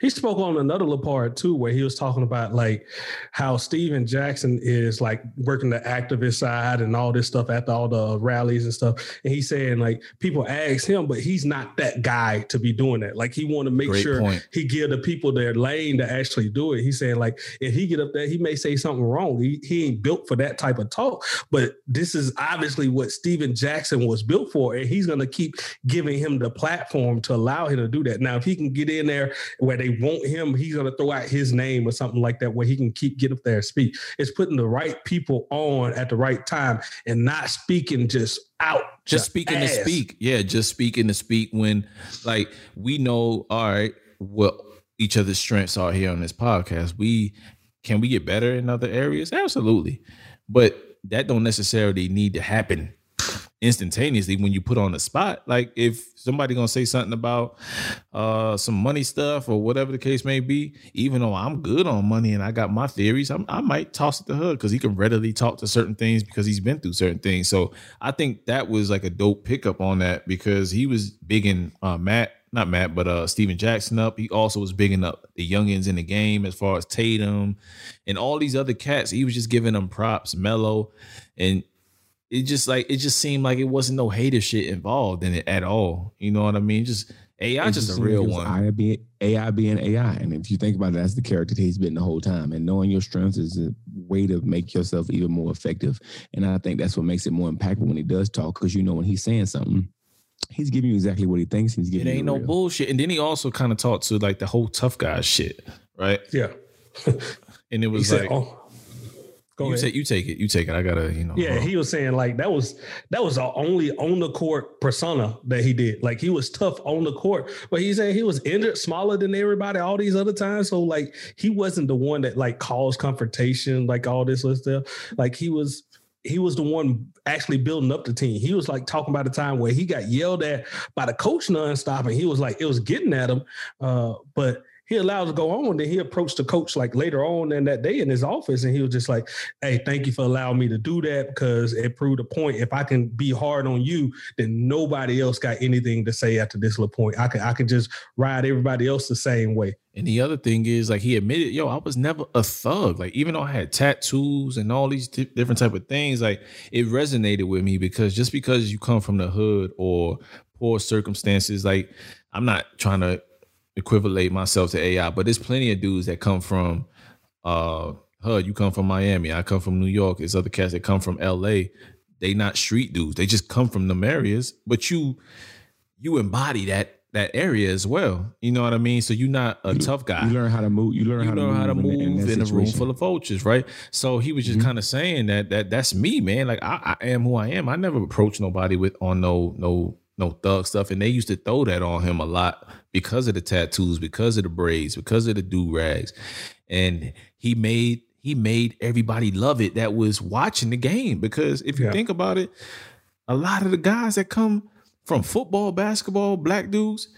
He spoke on another part too, where he was talking about like how Stephen Jackson is like working the activist side and all this stuff after all the rallies and stuff. And he's saying like people ask him, but he's not that guy to be doing that. Like he want to make Great sure point. he give the people their lane to actually do it. He's saying like if he get up there, he may say something wrong. He, he ain't built for that type of talk. But this is obviously what Stephen Jackson was built for, and he's gonna keep giving him the platform to allow him to do that. Now, if he can get in there where they want him, he's gonna throw out his name or something like that, where he can keep get up there and speak. It's putting the right people on at the right time and not speaking just out. just speaking ass. to speak yeah just speaking to speak when like we know all right what each other's strengths are here on this podcast we can we get better in other areas absolutely but that don't necessarily need to happen instantaneously when you put on the spot like if somebody gonna say something about uh some money stuff or whatever the case may be even though i'm good on money and i got my theories I'm, i might toss it to Hud because he can readily talk to certain things because he's been through certain things so i think that was like a dope pickup on that because he was big in uh matt not Matt, but uh Stephen Jackson up. He also was bigging up the youngins in the game as far as Tatum and all these other cats. He was just giving them props, Melo. And it just like it just seemed like it wasn't no hater shit involved in it at all. You know what I mean? Just AI It just a real like it was one. AI being, AI being AI. And if you think about it, that's the character that he's been the whole time. And knowing your strengths is a way to make yourself even more effective. And I think that's what makes it more impactful when he does talk, because you know when he's saying something, he's giving you exactly what he thinks. He's giving. It ain't you no real. bullshit. And then he also kind of talked to like the whole tough guy shit, right? Yeah. And it He was said, like oh, go you ahead. take you take it, you take it. I gotta, you know. Yeah, on. he was saying like that was that was the only on the court persona that he did. Like he was tough on the court, but he said he was injured, smaller than everybody all these other times. So like he wasn't the one that like caused confrontation, like all this other stuff. Like he was he was the one actually building up the team. He was like talking about the time where he got yelled at by the coach nonstop, and he was like, it was getting at him. Uh, but he allowed to go on. Then he approached the coach like later on in that day in his office, and he was just like, Hey, thank you for allowing me to do that because it proved a point. If I can be hard on you, then nobody else got anything to say after this little point. I can I can just ride everybody else the same way. And the other thing is, like, he admitted, yo, I was never a thug. Like, even though I had tattoos and all these di- different type of things, like, it resonated with me because just because you come from the hood or poor circumstances, like, I'm not trying to equivalate myself to AI, but there's plenty of dudes that come from uh HUD. You come from Miami. I come from New York. There's other cats that come from LA. They not street dudes. They just come from them areas. But you you embody that that area as well. You know what I mean? So you're not a tough guy You learn how to move. You learn you how to move, how to in, move that- in, in, a room full of vultures, right? So he was just Mhm. kind of saying that that that's me, man. Like I, I am who I am. I never approach nobody with on no no no thug stuff, and they used to throw that on him a lot because of the tattoos, because of the braids, because of the do rags, and he made he made everybody love it that was watching the game. Because if you Yeah. think about it, a lot of the guys that come from football, basketball, black dudes,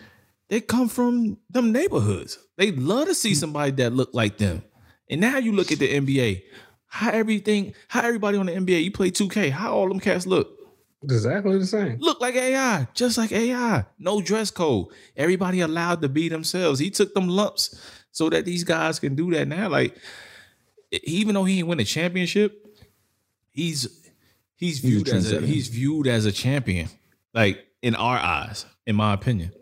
they come from them neighborhoods. They love to see mm. somebody that look like them. And now you look at the NBA, how everything, how everybody on the NBA, you play 2K, how all them cats look. Exactly the same. Look like AI, just like AI. No dress code. Everybody allowed to be themselves. He took them lumps so that these guys can do that now. Like, even though he didn't win a championship, he's he's He's a viewed as a he's viewed as a champion. Like in our eyes, in my opinion.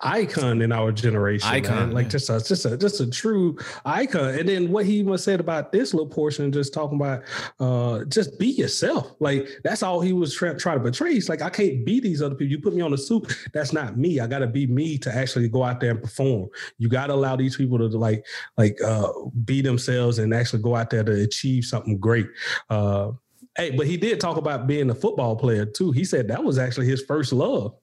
Icon in our generation. Icon, man. like yeah. just a just a just a true icon. And then what he even said about this little portion, just talking about uh just be yourself. Like that's all he was trying trying to portray. He's like, I can't be these other people. You put me on a suit, that's not me. I gotta be me to actually go out there and perform. You gotta allow these people to like like uh be themselves and actually go out there to achieve something great. Uh Hey, but he did talk about being a football player too. He said that was actually his first love.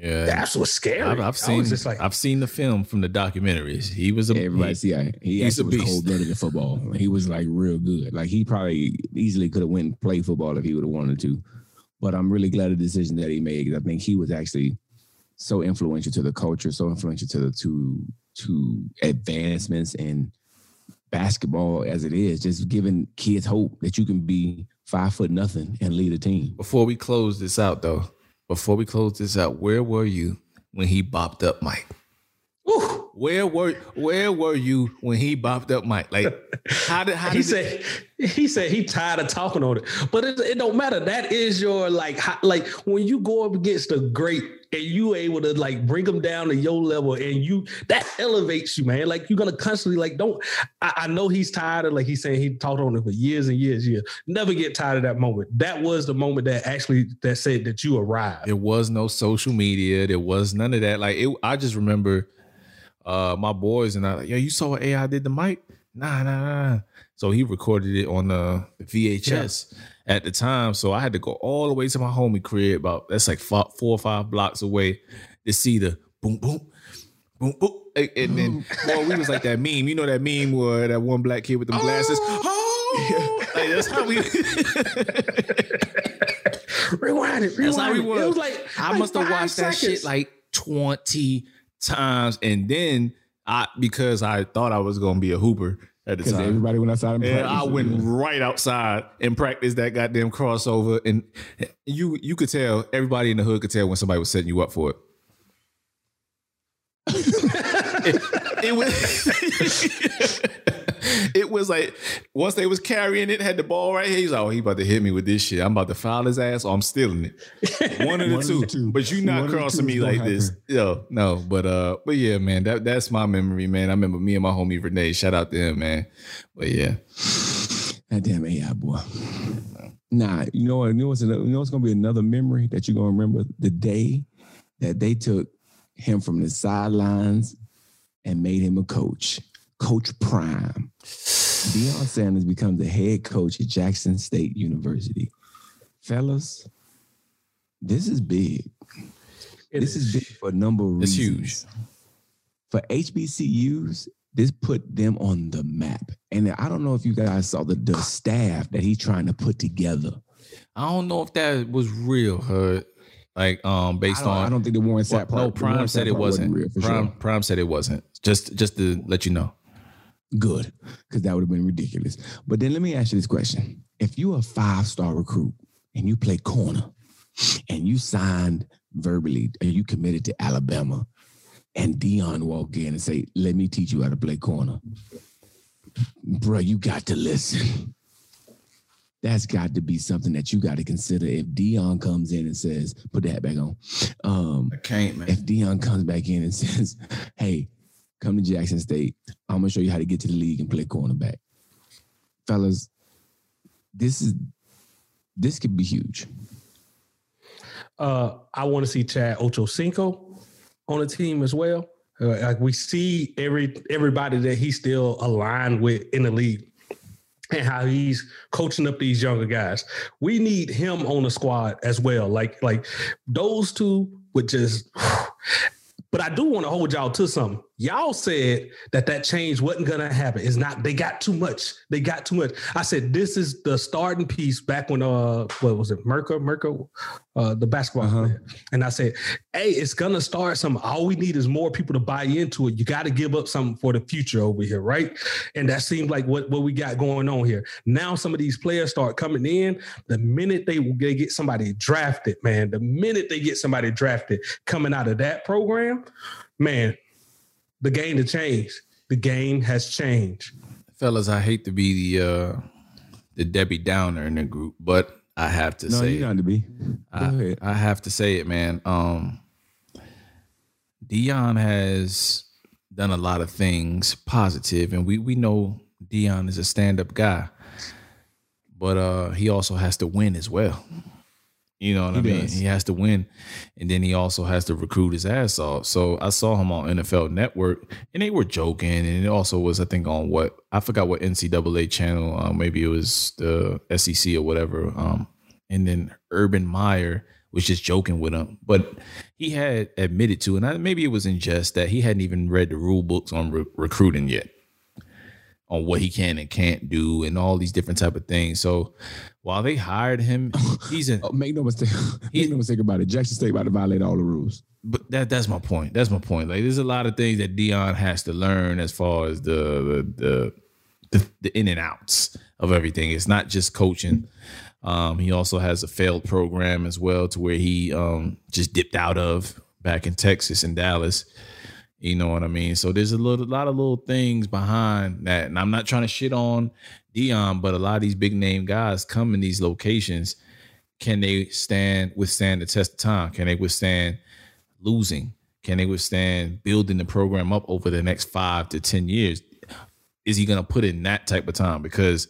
Yeah. That's what's scary. I've, I I've seen just like, I've seen the film from the documentaries. He was a Everybody he- see, I, he he's a actually was cold blooded in football. He was like real good. Like he probably easily could have went and played football if he would have wanted to. But I'm really glad of the decision that he made. 'cause I think he was actually so influential to the culture, so influential to the to to advancements in basketball as it is, just giving kids hope that you can be five foot nothing and lead a team. Before we close this out, though, before we close this out, where were you when he bopped up Mike? Where were Where were you when he bopped up Mike? Like, *laughs* how did how he did said he said he tired of talking on it, but it, it don't matter. That is your like hi- like when you go up against a great and you able to like bring them down to your level and you that elevates you, man. Like you're gonna constantly like don't. I, I know he's tired of like he's saying he talked on it for years and years, years. Never get tired of that moment. That was the moment that actually that said that you arrived. there was no social media. There was none of that. Like, it, I just remember uh my boys and I like, yo, you saw what AI did to Mike? Nah, nah, nah. So he recorded it on the VHS at the time. So I had to go all the way to my homie crib, about that's like four, four or five blocks away, to see the boom, boom, boom, boom. And then, *laughs* boy, we was like that meme. You know that meme where that one black kid with them glasses. Oh! *laughs* Like, *laughs* that's how we. Rewind it. Rewind That's how we was. It was like I like must have watched that shit seconds. like 20 times. And then I because I thought I was gonna be a hooper at the time. everybody went outside and And. I went right outside and practiced that goddamn crossover. And you you could tell, everybody in the hood could tell when somebody was setting you up for it. *laughs* it, was *laughs* it was like once they was carrying it, had the ball right here. He's like, oh, he about to hit me with this shit. I'm about to foul his ass, or I'm stealing it. *laughs* One of the, One two. the two. But you not the crossing me like this. Yo, no. But uh, but yeah, man, that that's my memory, man. I remember me and my homie Renee. Shout out to him, man. But yeah, That damn AI boy. Nah, you know what? You know what's you know what's gonna be another memory that you're gonna remember the day that they took him from the sidelines and made him a coach, Coach Prime. Deion Sanders becomes the head coach at Jackson State University. Fellas, this is big. It this is big for a number of It's reasons. For HBCUs, this put them on the map. And I don't know if you guys saw the, the staff that he's trying to put together. I don't know if that was real, Hud. Like um, based I on I don't think the Warren Well, Sapp part. no, Prime said it part wasn't. real Prime sure. Prime said it wasn't. Just just to let you know. Good, because that would have been ridiculous. But then let me ask you this question: If you are a five star recruit and you play corner, and you signed verbally, and you committed to Alabama, and Deion walk in and say, "Let me teach you how to play corner," bro, you got to listen. That's got to be something that you got to consider. If Deion comes in and says, "Put that back on," um, I can't, man. if Deion comes back in and *laughs* says, "Hey, come to Jackson State. I'm gonna show you how to get to the league and play cornerback," fellas, this is this could be huge. uh, I want to see Chad Ochocinco on the team as well. Uh, like we see every everybody that he's still aligned with in the league and how he's coaching up these younger guys. We need him on the squad as well. Like like those two would just. *sighs* But I do want to hold y'all to something. Y'all said that that change wasn't going to happen. It's not. They got too much. They got too much. I said this is the starting piece back when uh what was it Makur Makur uh the basketball Uh-huh. player. And I said, hey, it's gonna start something. All we need is more people to buy into it. You got to give up something for the future over here, right? And that seemed like what, what we got going on here. Now some of these players start coming in. The minute they, they get somebody drafted, man, the minute they get somebody drafted coming out of that program, man, the game to change. The game has changed. Fellas, I hate to be the uh the Debbie Downer in the group, but I have to No, say you it. got to be. Go I, ahead. I have to say it, man. Um Deion has done a lot of things positive, and we we know Deion is a stand-up guy. But uh he also has to win as well. You know what He I mean? does. He has to win, and then he also has to recruit his ass off. So I saw him on NFL Network, and they were joking, and it also was, I think, on what I forgot what NCAA channel, uh, maybe it was the SEC or whatever. Um, and then Urban Meyer was just joking with him, but he had admitted to, and I, maybe it was in jest that he hadn't even read the rule books on re- recruiting yet, on what he can and can't do, and all these different type of things. So while they hired him, he's in. *laughs* Oh, make no mistake. He- *laughs* make no mistake about it. Jackson State about to violate all the rules. but that that's my point. That's my point. Like there's a lot of things that Deion has to learn as far as the the the, the, the in and outs of everything. It's not just coaching. Um, he also has a failed program as well, to where he um, just dipped out of back in Texas and Dallas. You know what I mean? So there's a little, lot of little things behind that, and I'm not trying to shit on Deion, but a lot of these big name guys come in these locations. Can they stand withstand the test of time? Can they withstand losing? Can they withstand building the program up over the next five to ten years? Is he going to put in that type of time? Because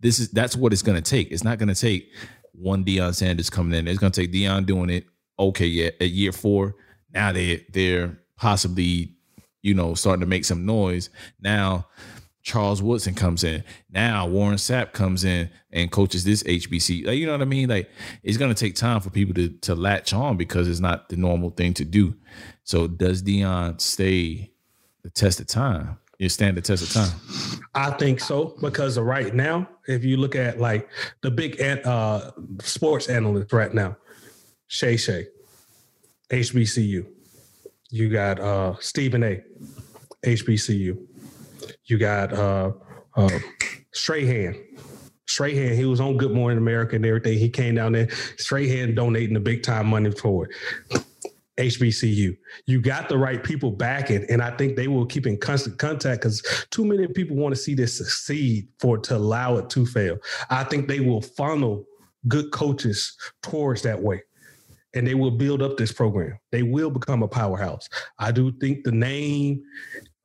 this is that's what it's going to take. It's not going to take one Deion Sanders coming in. It's going to take Deion doing it. Okay, yeah, at year four, now they they're possibly you know starting to make some noise. Now Charles Woodson comes in. Now Warren Sapp comes in and coaches this HBC. Like, you know what I mean? Like it's gonna take time for people to to latch on because it's not the normal thing to do. So does Deion stay the test of time? You stand the test of time. I think so because right now, if you look at like the big uh, sports analyst right now, Shay Shay, HBCU. You got uh, Stephen A, HBCU. You got uh, uh, Strahan. Strahan, he was on Good Morning America and everything. He came down there. Strahan donating the big time money for it. HBCU. You got the right people backing, and I think they will keep in constant contact because too many people want to see this succeed for to allow it to fail. I think they will funnel good coaches towards that way. And they will build up this program. They will become a powerhouse. I do think the name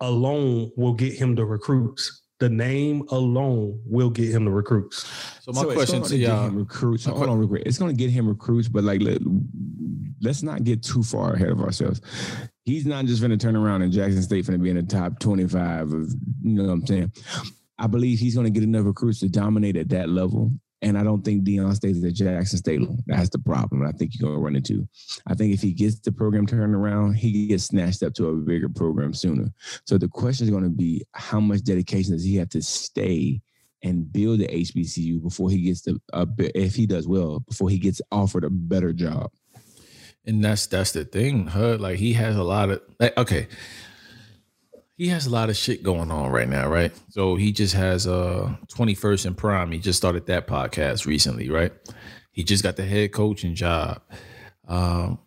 alone will get him the recruits. The name alone will get him the recruits. So my so question to y'all, recruits. Hold on, real It's going to get him recruits, but like let, let's not get too far ahead of ourselves. He's not just going to turn around and Jackson State going to be in the top twenty-five of you know what I'm saying. I believe he's going to get enough recruits to dominate at that level. And I don't think Deion stays at Jackson State. That's the problem. I think you're going to run into. I think if he gets the program turned around, he gets snatched up to a bigger program sooner. So the question is going to be how much dedication does he have to stay and build the HBCU before he gets the, if he does well, before he gets offered a better job. And that's that's the thing, huh? Like he has a lot of like, okay he has a lot of shit going on right now, right? So he just has uh 21st and Prime. He just started that podcast recently, right? He just got the head coaching job. Um,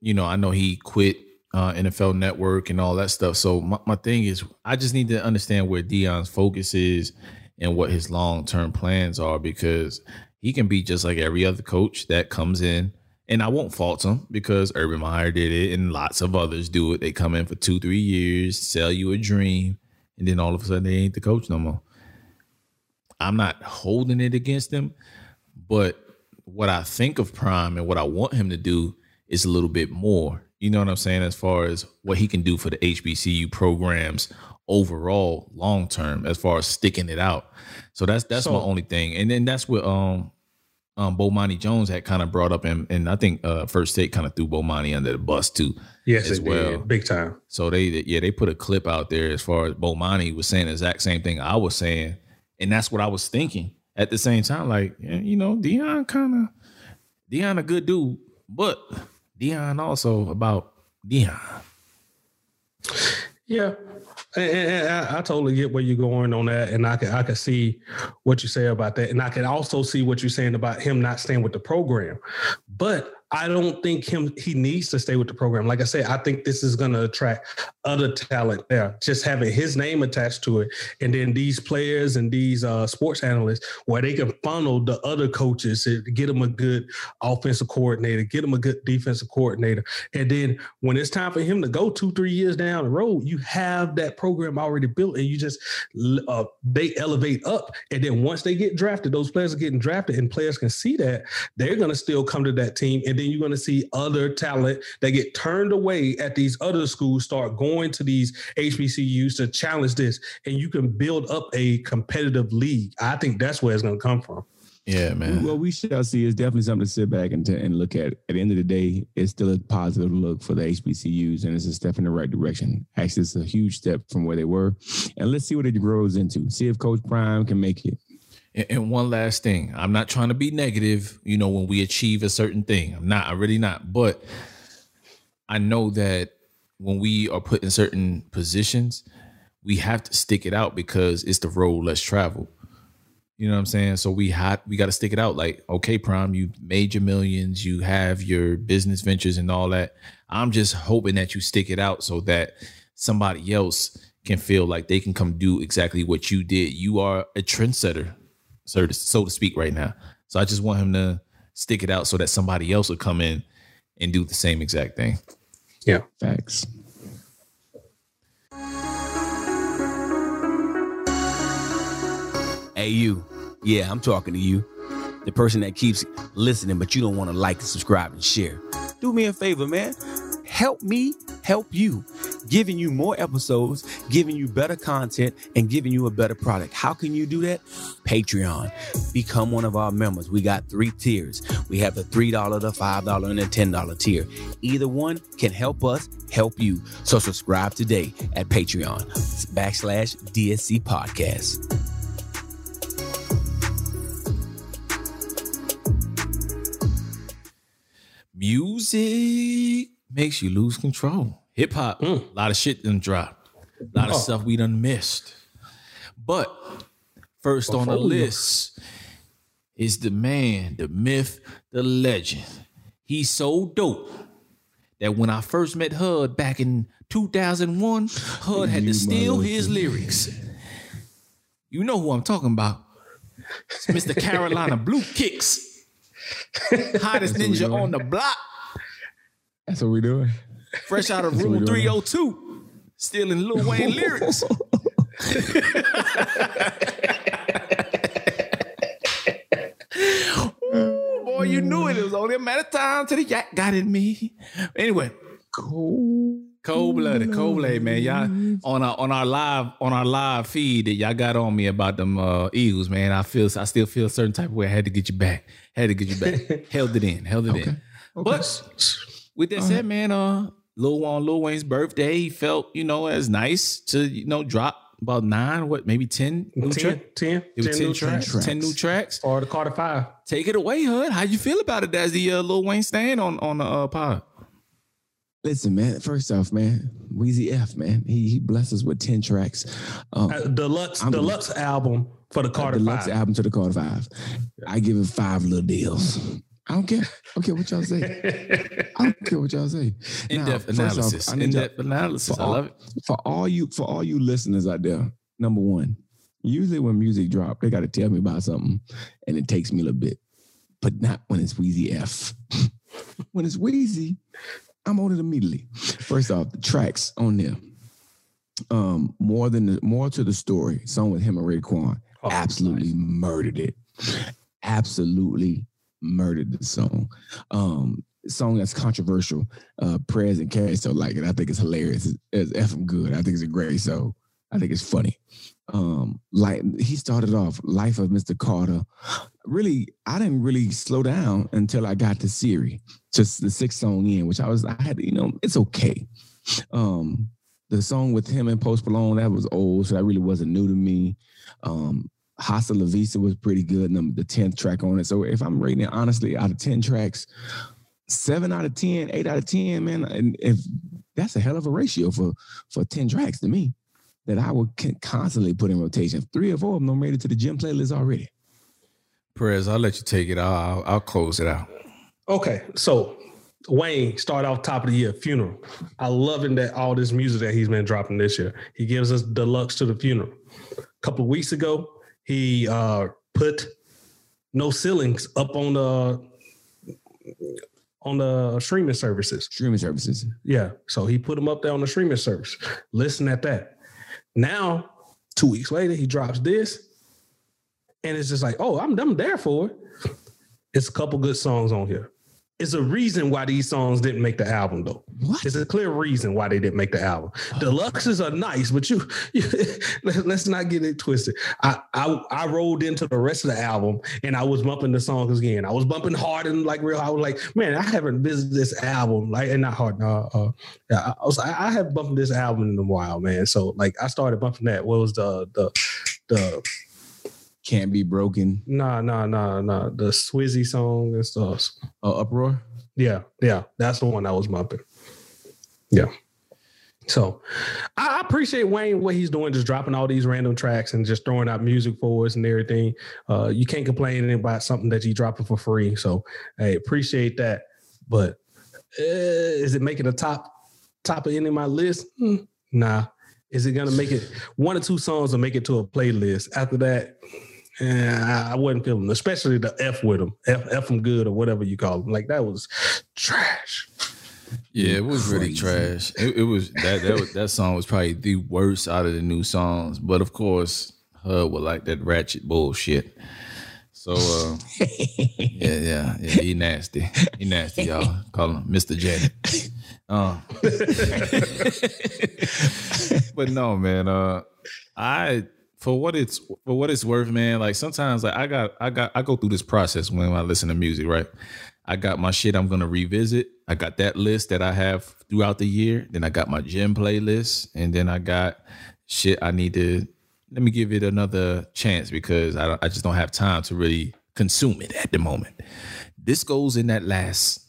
you know, I know he quit uh, NFL Network and all that stuff. So my, my thing is, I just need to understand where Deion's focus is and what his long term plans are because he can be just like every other coach that comes in and I won't fault them because Urban Meyer did it and lots of others do it. They come in for two, three years, sell you a dream, and then all of a sudden they ain't the coach no more. I'm not holding it against them, but what I think of Prime and what I want him to do is a little bit more. You know what I'm saying? As far as what he can do for the HBCU programs overall, long term, as far as sticking it out. So that's that's so, my only thing. And then that's what um um, Bomani Jones had kind of brought up, and, and I think uh, First Take kind of threw Bomani under the bus too. Yes, as well, did. big time. So they, yeah, they put a clip out there as far as Bomani was saying the exact same thing I was saying, and that's what I was thinking at the same time. Like, you know, Deion kind of, Deion a good dude, but Deion also about Deion. Yeah, and, I, I, totally get where you're going on that, and I can I can see what you say about that, and I can also see what you're saying about him not staying with the program. But I don't think him he needs to stay with the program. Like I said, I think this is going to attract other talent there. Just having his name attached to it, and then these players and these uh, sports analysts, where they can funnel the other coaches to get them a good offensive coordinator, get them a good defensive coordinator, and then when it's time for him to go two three years down the road, you have that program already built, and you just uh, they elevate up, and then once they get drafted, those players are getting drafted, and players can see that they're going to still come to that team and and then you're going to see other talent that get turned away at these other schools start going to these HBCUs to challenge this, and you can build up a competitive league. I think that's where it's going to come from. Yeah, man. Well, we shall see. It's definitely something to sit back and, to, and look at. At the end of the day, it's still a positive look for the HBCUs, and it's a step in the right direction. Actually, it's a huge step from where they were. And let's see what it grows into. See if Coach Prime can make it. And one last thing, I'm not trying to be negative, you know, when we achieve a certain thing. I'm not, I'm really not. But I know that when we are put in certain positions, we have to stick it out because it's the road less traveled. You know what I'm saying? So we had we got to stick it out. Like, okay, Prime, you made your millions, you have your business ventures and all that. I'm just hoping that you stick it out so that somebody else can feel like they can come do exactly what you did. You are a trendsetter so to, so to speak, right now. So I just want him to stick it out so that somebody else will come in and do the same exact thing. Yeah, facts. Hey, you. Yeah, I'm talking to you. The person that keeps listening, but you don't want to like and subscribe and share. Do me a favor, man help me help you, giving you more episodes, giving you better content, and giving you a better product. How can you do that? Patreon. Become one of our members. We got three tiers. We have the $3, the $5, and the $10 tier. Either one can help us help you. So subscribe today at Patreon backslash DSC podcast. Music makes you lose control. Hip hop, mm. a lot of shit done drop. A lot oh. of stuff we done missed. But first Before on the list is the man, the myth, the legend. He's so dope that when I first met Hud back in 2001, Hud had You to steal his lyrics. You know who I'm talking about. It's Mr. *laughs* Carolina Blue Kicks. *laughs* Hottest That's what we ninja on the block. That's what we doing. Fresh out of room 302. Stealing Lil Wayne lyrics. Ooh, boy, you knew it. It was only a matter of time till the yak got in me. Anyway, Cold. cold blooded, cold blooded, man. Y'all on our on our live on our live feed that y'all got on me about them uh, Eagles, man. I feel I still feel a certain type of way. I had to get you back. Had to get you back. *laughs* held it in. Held it in. But with that said, man, uh, Lil on Lil Wayne's birthday, he felt you know as nice to you know drop about nine, what maybe ten new 10, tracks. 10, It was 10 ten new tracks, tracks. ten new tracks. Or the Carter Five. Take it away, Hud. How you feel about it as the uh, Lil Wayne stand on on the uh, pod? Listen, man. First off, man, Weezy F, man. He he blessed us with ten tracks. Um, Uh, deluxe I'm- deluxe album for the Carter deluxe Five. album to the Carter Five. I give it five little deals. I don't care. I don't care what y'all say. I don't care what y'all say. In depth analysis. I In depth analysis. I all- love it. for all you for all you listeners out there, number one, usually when music drop, they got to tell me about something, and it takes me a little bit, but not when it's Weezy F. *laughs* when it's Weezy, I'm on it immediately. First off, the tracks on there, um, more than the, more to the story, song with him and Raekwon, Oh, absolutely murdered it. Absolutely murdered the song. Um, song that's controversial. Uh, Prez and Cash don't like it. I think it's hilarious. It's, it's effing good. I think it's a great show. I think it's funny. Um, like he started off Life of Mr. Carter. Really, I didn't really slow down until I got to Siri, just the sixth song in, which I was I had, you know, it's okay. Um, the song with him and Post Malone, that was old, so that really wasn't new to me. Um, Hasta La Vista was pretty good, and the 10th track on it. So if I'm rating it honestly, out of 10 tracks, seven out of 10, eight out of 10, man, and if that's a hell of a ratio for for 10 tracks to me that I would constantly put in rotation. Three or four of them are made it to the gym playlist already. Perez, I'll let you take it. I'll, I'll, I'll close it out. Okay, so Wayne started off top of the year funeral. I loving that all this music that he's been dropping this year. He gives us deluxe to the funeral. A couple of weeks ago, he uh put no ceilings up on the on the streaming services. Streaming services. Yeah, so he put them up there on the streaming service. Listen at that. Now, two weeks later, he drops this, and it's just like, oh, I'm, I'm there for it. It's a couple good songs on here. It's a reason why these songs didn't make the album, though. What? It's a clear reason why they didn't make the album. Deluxes are nice, but you, *laughs* you let- let's not get it twisted. I, I I rolled into the rest of the album and I was bumping the songs again. I was bumping hard and like real. I was like, man, I haven't visited this album like and not hard. Uh, uh, yeah, I, was, I, I have bumped this album in a while, man. So like I started bumping that. What was the the the Can't be broken. nah nah nah nah the Swizzy song and stuff. Uh, uproar. Yeah, yeah, that's the one I was bumping. Yeah. So I appreciate Wayne what he's doing, just dropping all these random tracks and just throwing out music for us and everything. Uh, you can't complain about something that you dropping for free. So I appreciate that. But uh, is it making the top top of any of my list? Hmm, nah. Is it gonna make it one or two songs will make it to a playlist? After that, eh, I, I wasn't feeling, especially the F with them, F F them good or whatever you call them. Like that was trash. Yeah, it was really trash. It, it was that that was, that song was probably the worst out of the new songs. But of course, Hud would like that ratchet bullshit. So uh, *laughs* yeah, yeah, yeah. He nasty. He nasty, y'all. Call him Mr. Janet. Uh, *laughs* but no, man. Uh, I for what it's for what it's worth, man. Like sometimes, like I got, I got, I go through this process when I listen to music, right? I got my shit I'm gonna revisit. I got that list that I have throughout the year. Then I got my gym playlist, and then I got shit I need to. Let me give it another chance because I I just don't have time to really consume it at the moment. This goes in that last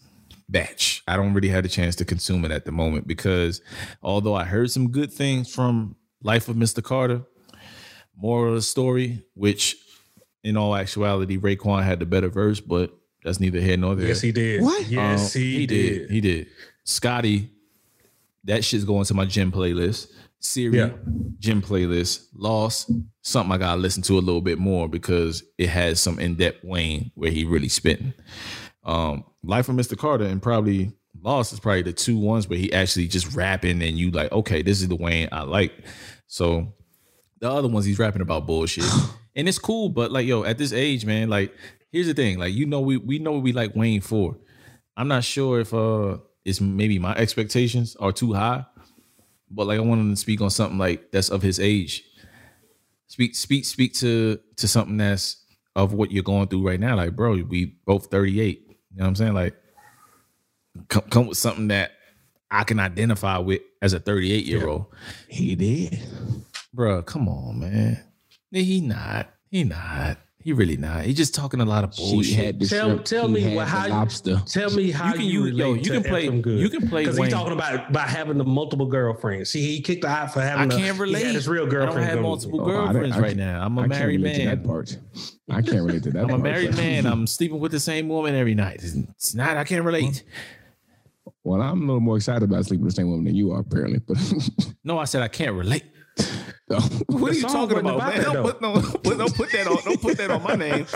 batch. I don't really have the chance to consume it at the moment because although I heard some good things from Life of Mr. Carter, moral of the story, which in all actuality, Raekwon had the better verse, but that's neither here nor there. Yes, he did. What? Yes, Um, he, did. He did. Scotty, that shit's going to my gym playlist. Siri, Yeah. gym playlist. Lost, something I gotta listen to a little bit more because it has some in-depth Wayne where he really spitting. Um, Life of Mr. Carter and probably Lost is probably the two ones where he actually just rapping and you like, okay, this is the Wayne I like. So the other ones he's rapping about bullshit. *laughs* and it's cool, but like, yo, at this age, man, like, here's the thing. Like, you know, we we know what we like Wayne for. I'm not sure if uh it's maybe my expectations are too high, but like I want him to speak on something like that's of his age. Speak, speak, speak to to something that's of what you're going through right now. Like, bro, we both 38. You know what I'm saying? Like, come come with something that I can identify with as a 38 year old. He did. Bro, come on, man. He not. He not. He really not. He just talking a lot of bullshit. had the Tell- shrimp, tell he me had what- the how you- lobster. Tell me how can you, use- yo, you can play- Efrem Good. you can play because Wayne. he's talking about about having the multiple girlfriends. See, he kicked the eye for having. I a- can't relate. He had his real I don't have come- multiple Oh, girlfriends I right now. I'm a I can't married relate to man. that part. I can't relate to that. I'm a part. married man. I'm sleeping with the same woman every night. It's- It's not. I can't relate. Well, I'm a little more excited about sleeping with the same woman than you are, apparently. But No, I said I can't relate. *laughs* no. What are you talking about, about man? that, Don't put, no, put, don't put that on. Don't put that on my name. *laughs*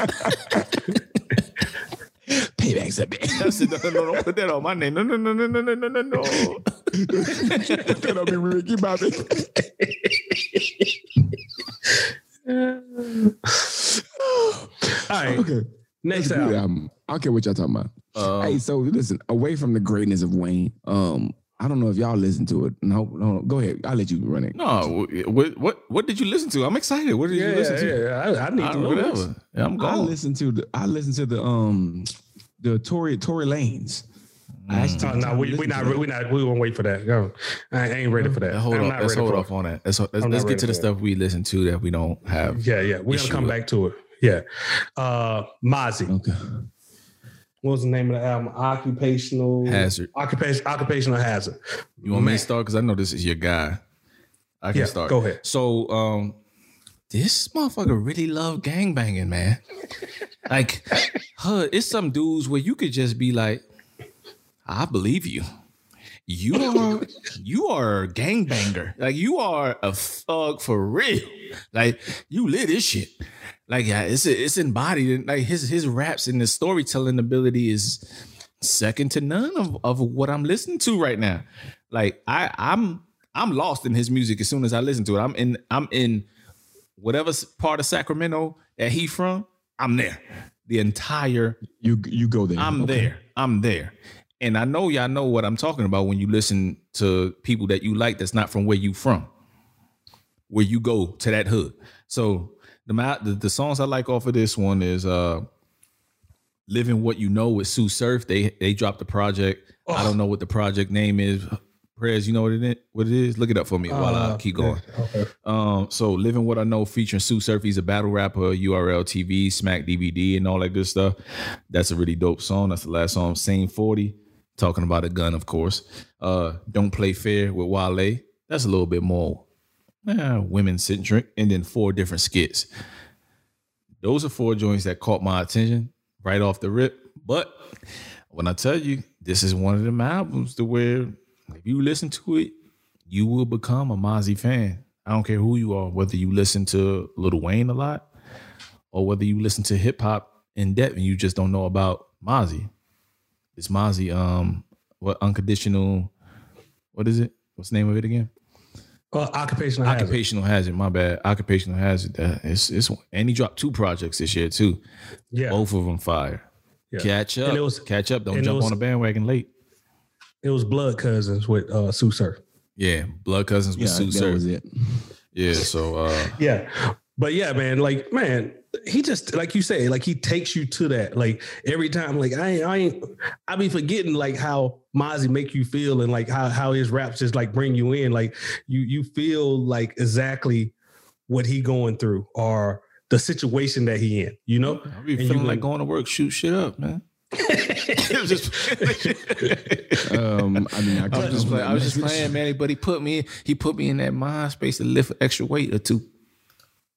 payback's a bitch. That's it. No, no, don't put that on my name. No, no, no, no, no, no, no, no, no. *laughs* That'll be Ricky Bobby. All right, Okay. next That's a album. album. I don't care what y'all talking about. Um, hey, so listen, away from the greatness of Wayne, um, I don't know if y'all listen to it. No, no, go ahead. I'll let you run it. no, what, what, what did you listen to? I'm excited. What did Yeah, you listen yeah, to? yeah. I, I need I- to know whatever. Yeah, I'm going. I listened to the I listened to the um the Tory Tory Lanez. I actually Oh, no, we we not we not we won't wait for that. Go. I ain't ready for that. Hold I'm on. not Let's ready hold off on that. Let's, let's, let's get to the for stuff we listen to that we don't have. Yeah, yeah. We're gonna come with. back to it. Yeah. Uh Mozzy. Okay. What was the name of the album? Occupational Hazard. Occupation Occupational Hazard. You want me to start? Because I know this is your guy. I can Yeah, start. go ahead. So, um, this motherfucker really love gangbanging, man. like, huh, it's some dudes where you could just be like, I believe you. You are you are a gangbanger. Like you are a thug for real. Like you lit this shit. Like yeah, it's it's embodied. Like his his raps and his storytelling ability is second to none of, of what I'm listening to right now. Like I I'm I'm lost in his music as soon as I listen to it. I'm in I'm in whatever part of Sacramento that he from. I'm there. The entire You you go there. I'm Okay. there. I'm there. And I know y'all know what I'm talking about when you listen to people that you like that's not from where you from. Where you go to that hood. So the the, the songs I like off of this one is uh Living What You Know with Tsu Surf. They they dropped the project. I don't know what the project name is. Prez, you know what it is? What it is? Look it up for me while I Uh, keep going. Okay. Um, so living what I know featuring Tsu Surf. He's a battle rapper, URL TV, Smack DVD, and all that good stuff. That's a really dope song. That's the last song. Same 40, talking about a gun, of course. Uh, Don't Play Fair with Wale. That's a little bit more eh, women centric. And then four different skits. Those are four joints that caught my attention right off the rip. But when I tell you, this is one of them albums to where if you listen to it, you will become a Mozzy fan. I don't care who you are, whether you listen to Lil Wayne a lot or whether you listen to hip hop in depth and you just don't know about Mozzy. It's Mozzy, um, what unconditional, what is it? What's the name of it again? Uh, occupational hazard. Occupational Hazard. My bad. Occupational Hazard. Uh, it's it's and he dropped two projects this year too. Yeah. Both of them fire. Yeah. Catch up. And it was- Catch up. Don't jump was- on the bandwagon late. It was Blood Cousins with uh, Tsu Surf. Yeah, Blood Cousins with Yeah, Sue that Surf. was it. Yeah, so uh Yeah. But yeah, man, like, man, he just like you say, like he takes you to that. Like every time, like I ain't, I ain't I be forgetting like how Mozzie make you feel and like how how his raps just like bring you in. Like you you feel like exactly what he going through or the situation that he in, you know? I be And you feeling like going to work, shoot shit up, man. *laughs* Um, I mean, I, I was just, play, I was just playing, man. But he put me, he put me in that mind space to lift extra weight or two.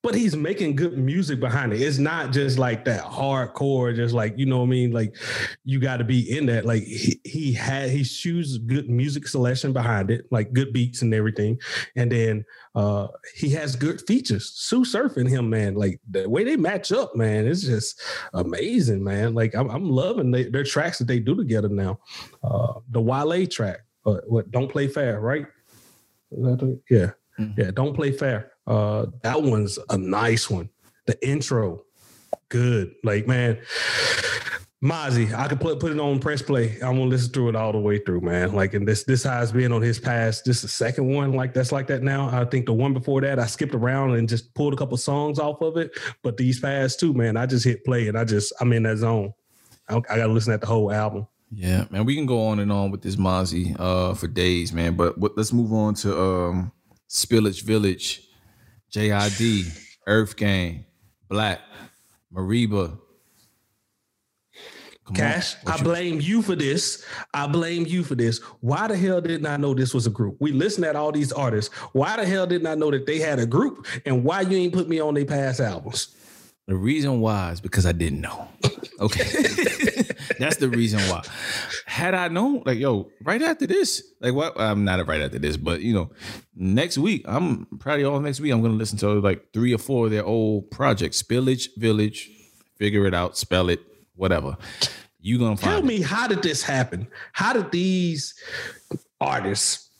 But he's making good music behind it. It's not just like that hardcore, just like you know what I mean. Like you got to be in that. Like he, he had he chooses good music selection behind it, like good beats and everything, and then uh he has good features. Tsu Surf and him, man, like the way they match up, man, it's just amazing, man. Like I'm, I'm loving they, their tracks that they do together now. Uh The Wale track, uh, what Don't Play Fair, right? Yeah, mm-hmm. yeah. Don't Play Fair uh, that one's a nice one. The intro, good. Like man, Mozzy, I could put put it on press play. I'm gonna listen through it all the way through, man. Like, and this this has been on his past. This is the second one like that's like that now. I think the one before that I skipped around and just pulled a couple songs off of it. But these past two, man, I just hit play and I just I'm in that zone. I, I gotta listen at the whole album. Yeah, man, we can go on and on with this Mozzy uh, for days, man. But what, let's move on to um, Spillage Village. JID, Earth Gang, 6LACK, Mereba. Come Cash, I you- blame you for this. I blame you for this. Why the hell didn't I know this was a group? We listen at all these artists. Why the hell didn't I know that they had a group? And why you ain't put me on their past albums? The reason why is because I didn't know. Okay. *laughs* That's the reason why. Had I known, like, yo, right after this, like, what? I'm not right after this, but you know, next week, I'm probably all next week, I'm gonna listen to like three or four of their old projects, Spillage Village, figure it out, spell it, whatever. You gonna tell me it. how did this happen? How did these artists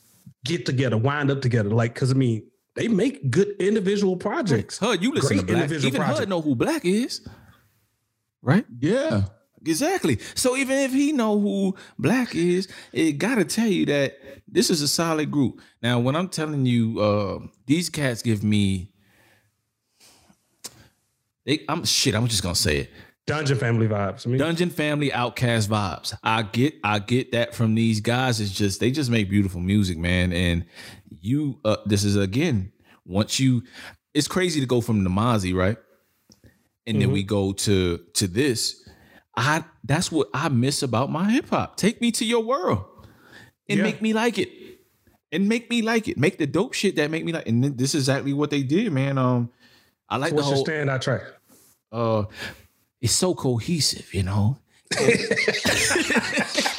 get together, wind up together? Like, because I mean, they make good individual projects. HUD, you listen Great to 6LACK. Even project. HUD know who 6LACK is, right? Yeah, exactly. So even if he know who 6LACK is, it got to tell you that this is a solid group. Now, when I'm telling you, uh, these cats give me, they, I'm shit. I'm just gonna say it. Dungeon family vibes. I mean, Dungeon family OutKast vibes. I get I get that from these guys. It's just they just make beautiful music, man. And you uh this is again, once you it's crazy to go from the Mozzy, right? And mm-hmm. then we mm-hmm. go to to this. I that's what I miss about my hip hop. Take me to your world and yeah. make me like it. And make me like it. Make the dope shit that make me like. And this is exactly what they did, man. Um, I like so the whole. What's your track? Uh, it's so cohesive, you know. *laughs* *laughs*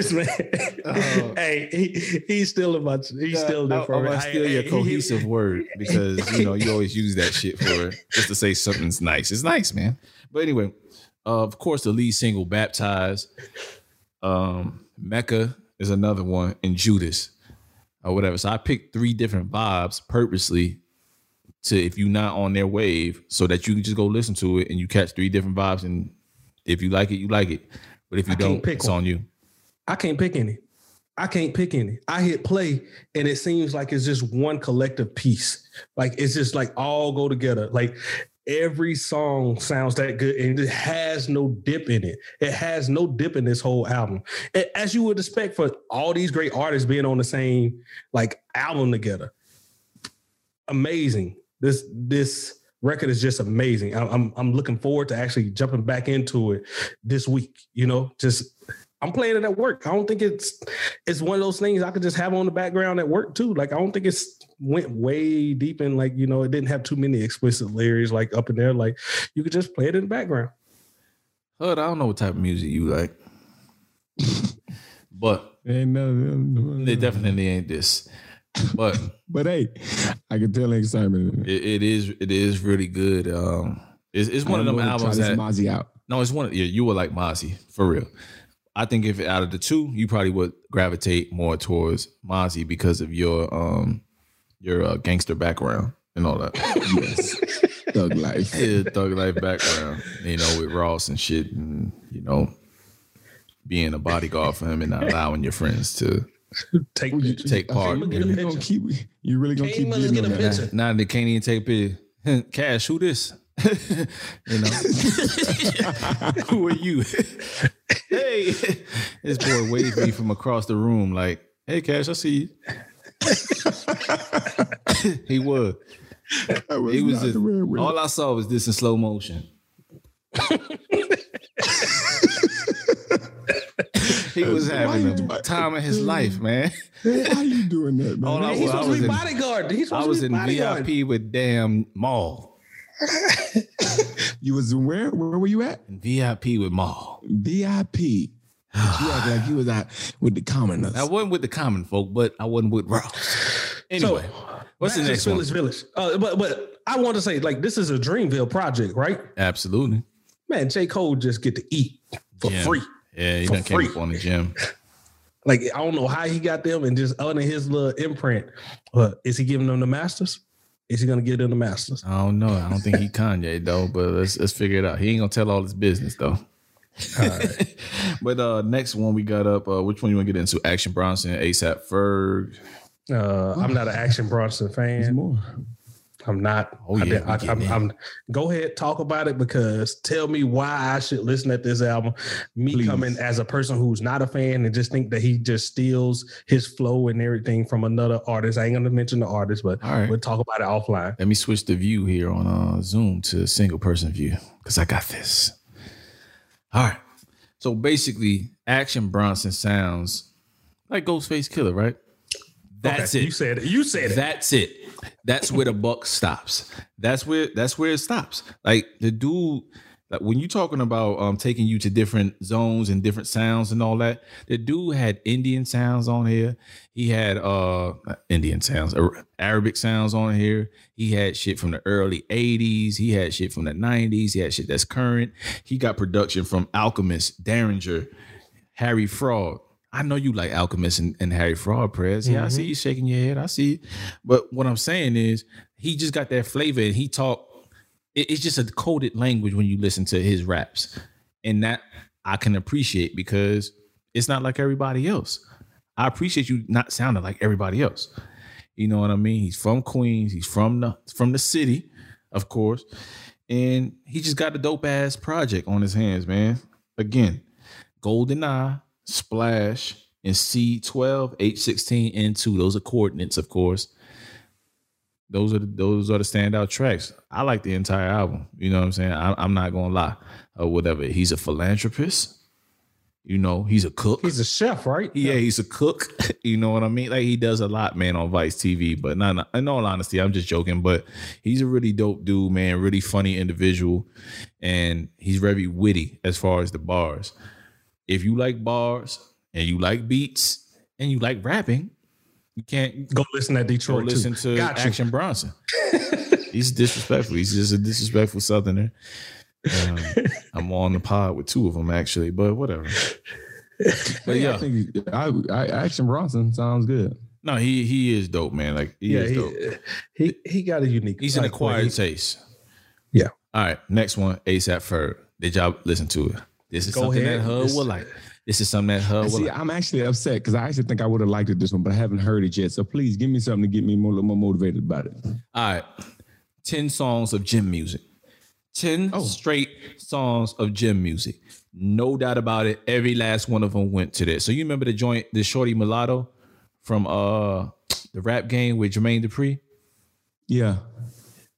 this man, uh, hey, he, he's still a bunch. He's uh, still there for I'm gonna steal your cohesive he, *laughs* word because you know you always use that shit for just to say something's nice. It's nice, man. But anyway, uh, of course, the lead single "Baptized," um, Mecca is another one, and Judas or whatever. So I picked three different vibes purposely to if you're not on their wave, so that you can just go listen to it and you catch three different vibes. And if you like it, you like it. But if you I don't, it's one. on you. I can't pick any. I can't pick any. I hit play and it seems like it's just one collective piece. Like it's just like all go together. Like every song sounds that good and it has no dip in it. It has no dip in this whole album. As you would expect for all these great artists being on the same like album together. Amazing. This this record is just amazing. I'm I'm looking forward to actually jumping back into it this week. You know, just I'm playing it at work. I don't think it's it's one of those things I could just have on the background at work too. Like I don't think it's went way deep in like you know it didn't have too many explicit lyrics like up in there. Like you could just play it in the background. HUD, I don't know what type of music you like, *laughs* but ain't no, no, no, it definitely ain't this. But *laughs* but hey, I can tell excitement. It, it is it is really good. Um, it's, it's one of them albums that Mozzy out. No, it's one. Of, yeah, you would like Mozzy for real. I think if out of the two, you probably would gravitate more towards Mozzy because of your um your uh, gangster background and all that. yes, *laughs* thug life. Yeah, thug life background. You know, with Ross and shit, and you know, being a bodyguard for him and not allowing your friends to take well, take part. You really gonna keep? You really gonna keep getting them that? Nah, they can't even take picture. *laughs* Cash, who this? *laughs* you know, who are you? Hey, *laughs* this boy waved me from across the room, like, "Hey, Cash, I see you." *laughs* he was. was he was just, all I saw was this in slow motion. *laughs* he was Why having you- the time of his life, man. Why are you doing that, man? Hold on, He's well, I supposed to be bodyguard. He's supposed I was to in bodyguard. VIP with damn Maul. *laughs* You was where? Where were you at? VIP with Maul. VIP. you act like you was out with the commoners. I wasn't with the common folk, but I wasn't with Ross. Anyway, what's the back to next one? Village Village. Uh, but but I want to say like this is a Dreamville project, right? Absolutely. Man, J Cole just get to eat for Gym. free. Yeah, he For done came free. up on the gym. Like I don't know how he got them and just under his little imprint. But is he giving them the masters? Is he gonna get them the masters? I don't know. I don't think he Kanye though, but let's let's figure it out. He ain't gonna tell all his business though. *laughs* but uh next one we got up. Uh, which one you want to get into? Action Bronson, ASAP Ferg. Uh, I'm not an Action Bronson There's fan. I'm not. Oh, I yeah, I, getting I'm. I'm- go ahead, talk about it because tell me why I should listen at this album. Me Please. coming as a person who's not a fan and just think that he just steals his flow and everything from another artist. I ain't gonna mention the artist, but right. we'll talk about it offline. Let me switch the view here on uh, Zoom to single person view because I got this. All right. So basically, Action Bronson sounds like Ghostface Killah, right? That's Okay, it. You said it. You said it. That's it. That's where the buck stops. That's where that's where it stops. Like the dude, like when you're talking about um taking you to different zones and different sounds and all that, the dude had Indian sounds on here. He had uh Indian sounds, Arabic sounds on here. He had shit from the early 80s. He had shit from the 90s. He had shit that's current. He got production from Alchemist, Daringer, Harry Fraud. I know you like Alchemist and, and Harry Fraud Prez. Yeah, I see mm-hmm. you shaking your head. I see. it. But what I'm saying is he just got that flavor and he talk. it- it's just a coded language when you listen to his raps. And that I can appreciate because it's not like everybody else. I appreciate you not sounding like everybody else. You know what I mean? He's from Queens. He's from the from the city, of course. And he just got a dope ass project on his hands, man. Again, Golden Eye, Splash, and C12, H16, N2. Those are coordinates, of course. Those are the, those are the standout tracks. I like the entire album. You know what I'm saying? I, I'm not gonna lie or whatever. He's a philanthropist. You know, he's a cook. He's a chef, right? Yeah, he's a cook. *laughs* You know what I mean? Like he does a lot, man, on Vice TV. But not in all honesty, I'm just joking. But he's a really dope dude, man. Really funny individual, and he's very witty as far as the bars. If you like bars and you like beats and you like rapping, you can't Go listen to go Detroit. listen too. to Got you. Action Bronson. *laughs* he's disrespectful. He's just a disrespectful Southerner. Um, *laughs* I'm on the pod with two of them actually, but whatever. But Yeah, I think I, I, Action Bronson sounds good. no, he he is dope, man. Like he Yeah, is dope. he, he he got a unique. He's an like, acquired he- taste. Yeah. All right. Next one, ASAP Ferg. Did y'all listen to it? This is Go something ahead. that Hud will like. This is something that Hud will See, like. I'm actually upset because I actually think I would have liked it this one, but I haven't heard it yet. So please give me something to get me more, a little more motivated about it. All right. 10 songs of gym music. 10 Oh. straight songs of gym music. No doubt about it. Every last one of them went to this. So you remember the joint, the Shorty Mulatto from uh the rap game with Jermaine Dupri? Yeah.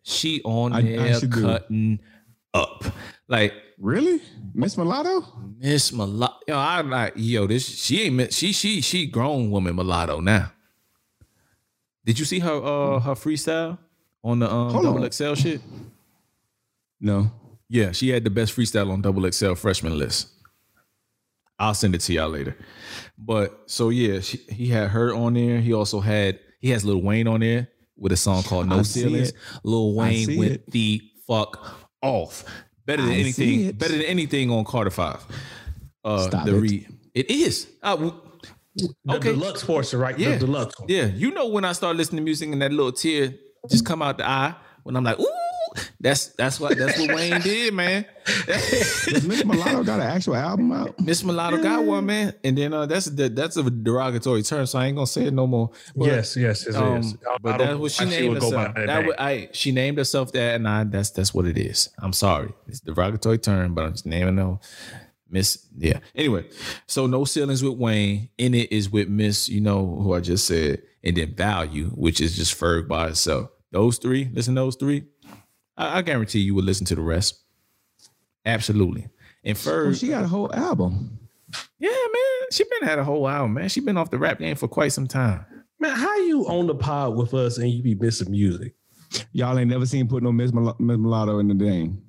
She on I- I there do. cutting up. Like Really? Miss Mulatto? Miss Mulatto. Yo, I'm like, yo, this she ain't she she she grown woman mulatto now. Did you see her uh her freestyle on the um Hold double on. XL shit? No. Yeah, she had the best freestyle on double XL freshman list. I'll send it to y'all later. But so yeah, she, he had her on there. He also had he has Lil Wayne on there with a song called No I Ceilings. Lil Wayne with the fuck off. Better than I anything. Better than anything on Carter Five. Uh, Stop the it. re- it is. Uh, w- The okay. deluxe portion, right? Yeah. The deluxe one. Yeah, you know when I start listening to music and that little tear just come out the eye when I'm like, ooh, that's that's what that's what Wayne did, man. Does Miss Mulatto got an actual album out? Miss Mulatto got one, man, and then uh, that's the, that's a derogatory term, so I ain't gonna say it no more. But, yes, yes, it is. um, I- I but don't that's what she why named would herself. that That name. I she named herself that, and I that's that's what it is. I'm sorry, it's a derogatory term, but I'm just naming no Miss. Yeah. Anyway, so no ceilings with Wayne. In it is with Miss, you know who I just said, and then Value, which is just Ferg by itself. Those three, listen to those three. I, I guarantee you would listen to the rest. Absolutely. And Oh, Ferg, she got a whole album. Yeah, man. She been had a whole album, man. She been off the rap game for quite some time. Man, how you on the pod with us and you be missing music? Y'all ain't never seen put no Miss, Mul- Miss Mulatto in the game.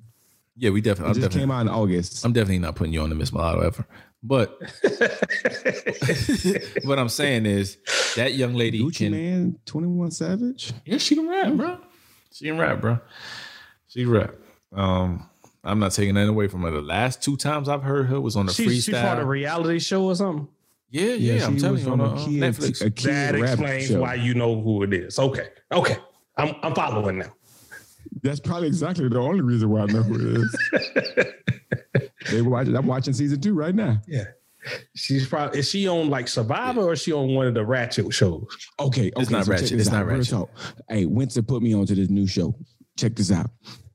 Yeah, we definitely. It I'm just definitely, came out in August. I'm definitely not putting you on the Miss Mulatto ever. But *laughs* *laughs* what I'm saying is that young lady Gucci can. Man, Twenty One Savage. Yeah, she can rap, bro. She can rap, bro. She rap. Um, I'm not taking that away from her. The last two times I've heard her was on the she, she part of a reality show or something. Yeah, yeah, I'm telling you on on uh, a kid, Netflix. a kid That explains show. why you know who it is. Okay. Okay. I'm I'm following now. That's probably exactly the only reason why I know who it is. *laughs* they were watching, I'm watching season two right now. Yeah. She's probably is she on like Survivor or is she on one of the Ratchet shows? Okay, okay. It's not so check ratchet. this It's not out. Real ratchet. talk. Hey, Winter put me onto this new show. Check this out.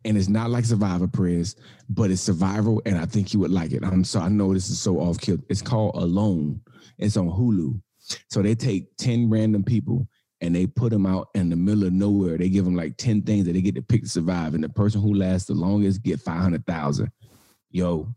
And it's not like Survivor, Prez, but it's survival, and I think you would like it. I'm so I know this is so off kill. It's called Alone. It's on Hulu. So they take 10 random people and they put them out in the middle of nowhere. They give them like 10 things that they get to pick to survive. And the person who lasts the longest get 500,000. Yo,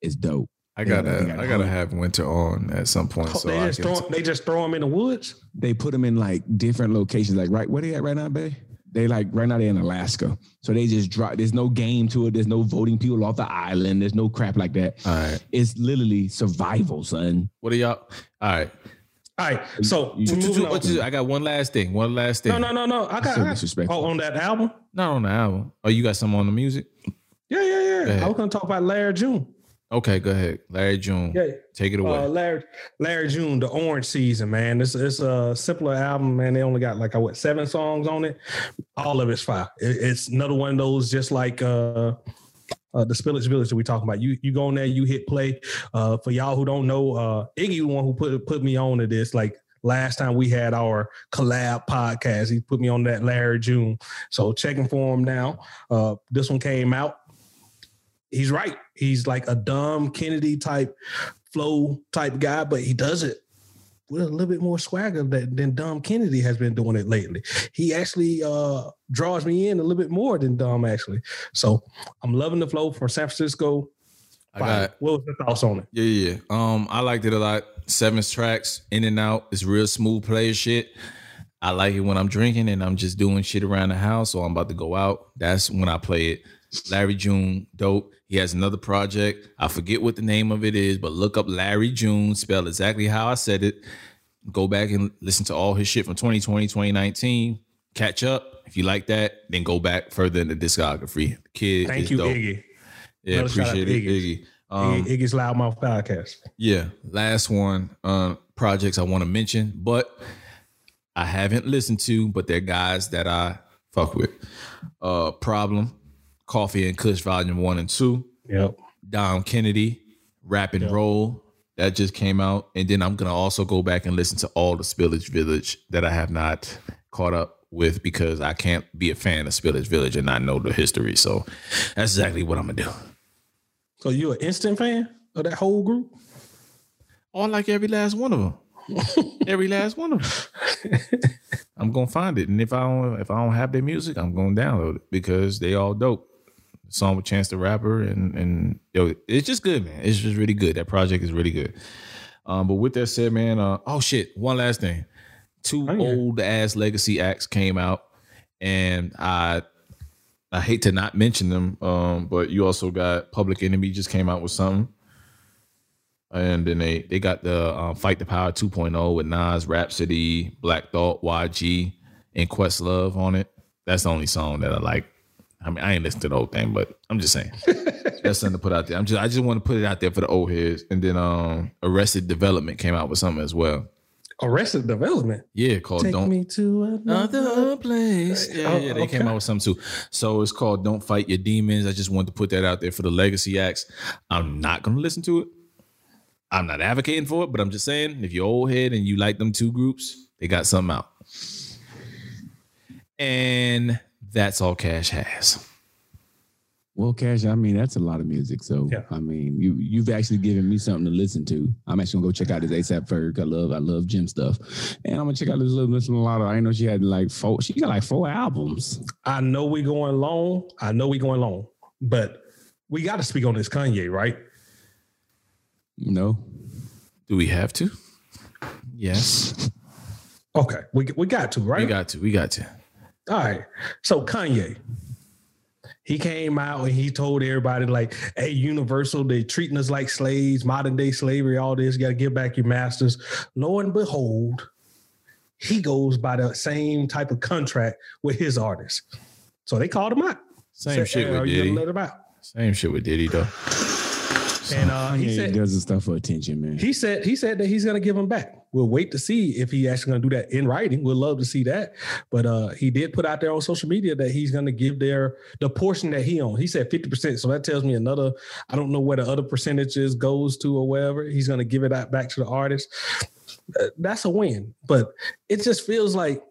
it's dope. I gotta, got- they I gotta have Winter on at some point. So they just throw they just throw them in the woods. they put them in like different locations. Like right where they at right now, Bay? They like right now they're in Alaska. So they just drop. There's no game to it. There's no voting people off the island. There's no crap like that. All right. It's literally survival, son. What are y'all? All right. All right. So You- we're moving. I got one last thing. One last thing. No, no, no, no. I got, So I got disrespectful. oh, on that album. Not on the album. Oh, you got some on the music? Yeah, yeah, yeah. I was gonna talk about Larry June. Okay, go ahead. Larry June. Yeah. Take it away. Uh, Larry, Larry June, the Orange Season, man. It's it's a simpler album, man. They only got like uh, what seven songs on it. All of it's fire. It- it's another one of those, just like uh, uh, the Spillage Village that we talking about. You you go in there, you hit play. Uh, for y'all who don't know, uh, Iggy, the one who put put me on to this, like last time we had our collab podcast, he put me on that Larry June. So checking for him now. Uh, this one came out. He's right. He's like a Dom Kennedy type flow type guy, but he does it with a little bit more swagger than, than Dom Kennedy has been doing it lately. He actually uh, draws me in a little bit more than Dom actually. So I'm loving the flow from San Francisco. I got what was your thoughts on it? yeah, yeah. Um, I liked it a lot. Seven tracks, in and out. It's real smooth player shit. I like it when I'm drinking and I'm just doing shit around the house or I'm about to go out. That's when I play it. Larry June, dope. He has another project. I forget what the name of it is, but look up Larry June, spelled exactly how I said it. Go back and listen to all his shit from 2020, 2019. Catch up. If you like that, then go back further in the discography. The kid Thank you, dope. Iggy. Yeah, Another appreciate it, Iggy. Iggy. Um, Iggy Iggy's Loudmouth Podcast. yeah, last one uh, projects I want to mention, but I haven't listened to, but they're guys that I fuck with. Uh, Problem, Coffee and Kush Volume One and Two, Yep. Dom Kennedy, Rap and Yeah. Roll that just came out, and then I'm gonna also go back and listen to all the Spillage Village that I have not caught up with because I can't be a fan of Spillage Village and not know the history. So that's exactly what I'm gonna do. So you an instant fan of that whole group? Oh, I like every last one of them. *laughs* every last one of them. *laughs* I'm gonna find it, and if I don't, if I don't have their music, I'm gonna download it because they all dope. Song with Chance the Rapper, and and yo, it's just good, man. It's just really good. That project is really good. Um, but with that said, man, uh, oh shit, one last thing. Two Oh, yeah. old ass legacy acts came out, and I I hate to not mention them, um, but you also got Public Enemy just came out with something. And then they they got the um, Fight the Power 2.0 with Nas, Rapsody, Black Thought, YG, and Questlove on it. That's the only song that I like. I mean, I ain't listened to the whole thing, but I'm just saying *laughs* that's something to put out there. I'm just I just want to put it out there for the old heads. And then um, Arrested Development came out with something as well. Arrested Development. Yeah, called Take Don't me to another. Place. Yeah, Oh, yeah, they came out with something too. So it's called Don't Fight Your Demons. I just wanted to put that out there for the legacy acts. I'm not gonna listen to it. I'm not advocating for it, but I'm just saying if you're old head and you like them two groups, they got something out. And that's all Cash has. Well, Cash, I mean, that's a lot of music. So, Yeah. I mean, you you've actually given me something to listen to. I'm actually gonna go check out this ASAP Ferg. I love I love gym stuff, and I'm gonna check out this little listen a lot of. I didn't know she had like four. She got like four albums. I know we going long. I know we going long, but we got to speak on this Kanye, right? No. Do we have to? Yes. Okay, we we got to right. We got to. We got to. All right. So Kanye, he came out and he told everybody like, "Hey, Universal, they treating us like slaves, modern day slavery, all this. You got to give back your masters." Lo and behold, he goes by the same type of contract with his artists. So they called him out. Same Said, shit "Hey, with Diddy. let him out? Same shit with Diddy though. And uh, he Kanye said does the stuff for attention, man. he said he said that he's gonna give him back. We'll wait to see if he actually gonna do that in writing. We'd love to see that. But uh he did put out there on social media that he's gonna give their the portion that he owns. He said 50%. So that tells me another, I don't know where the other percentages goes to or wherever. He's gonna give it out back to the artist. Uh, that's a win. But it just feels like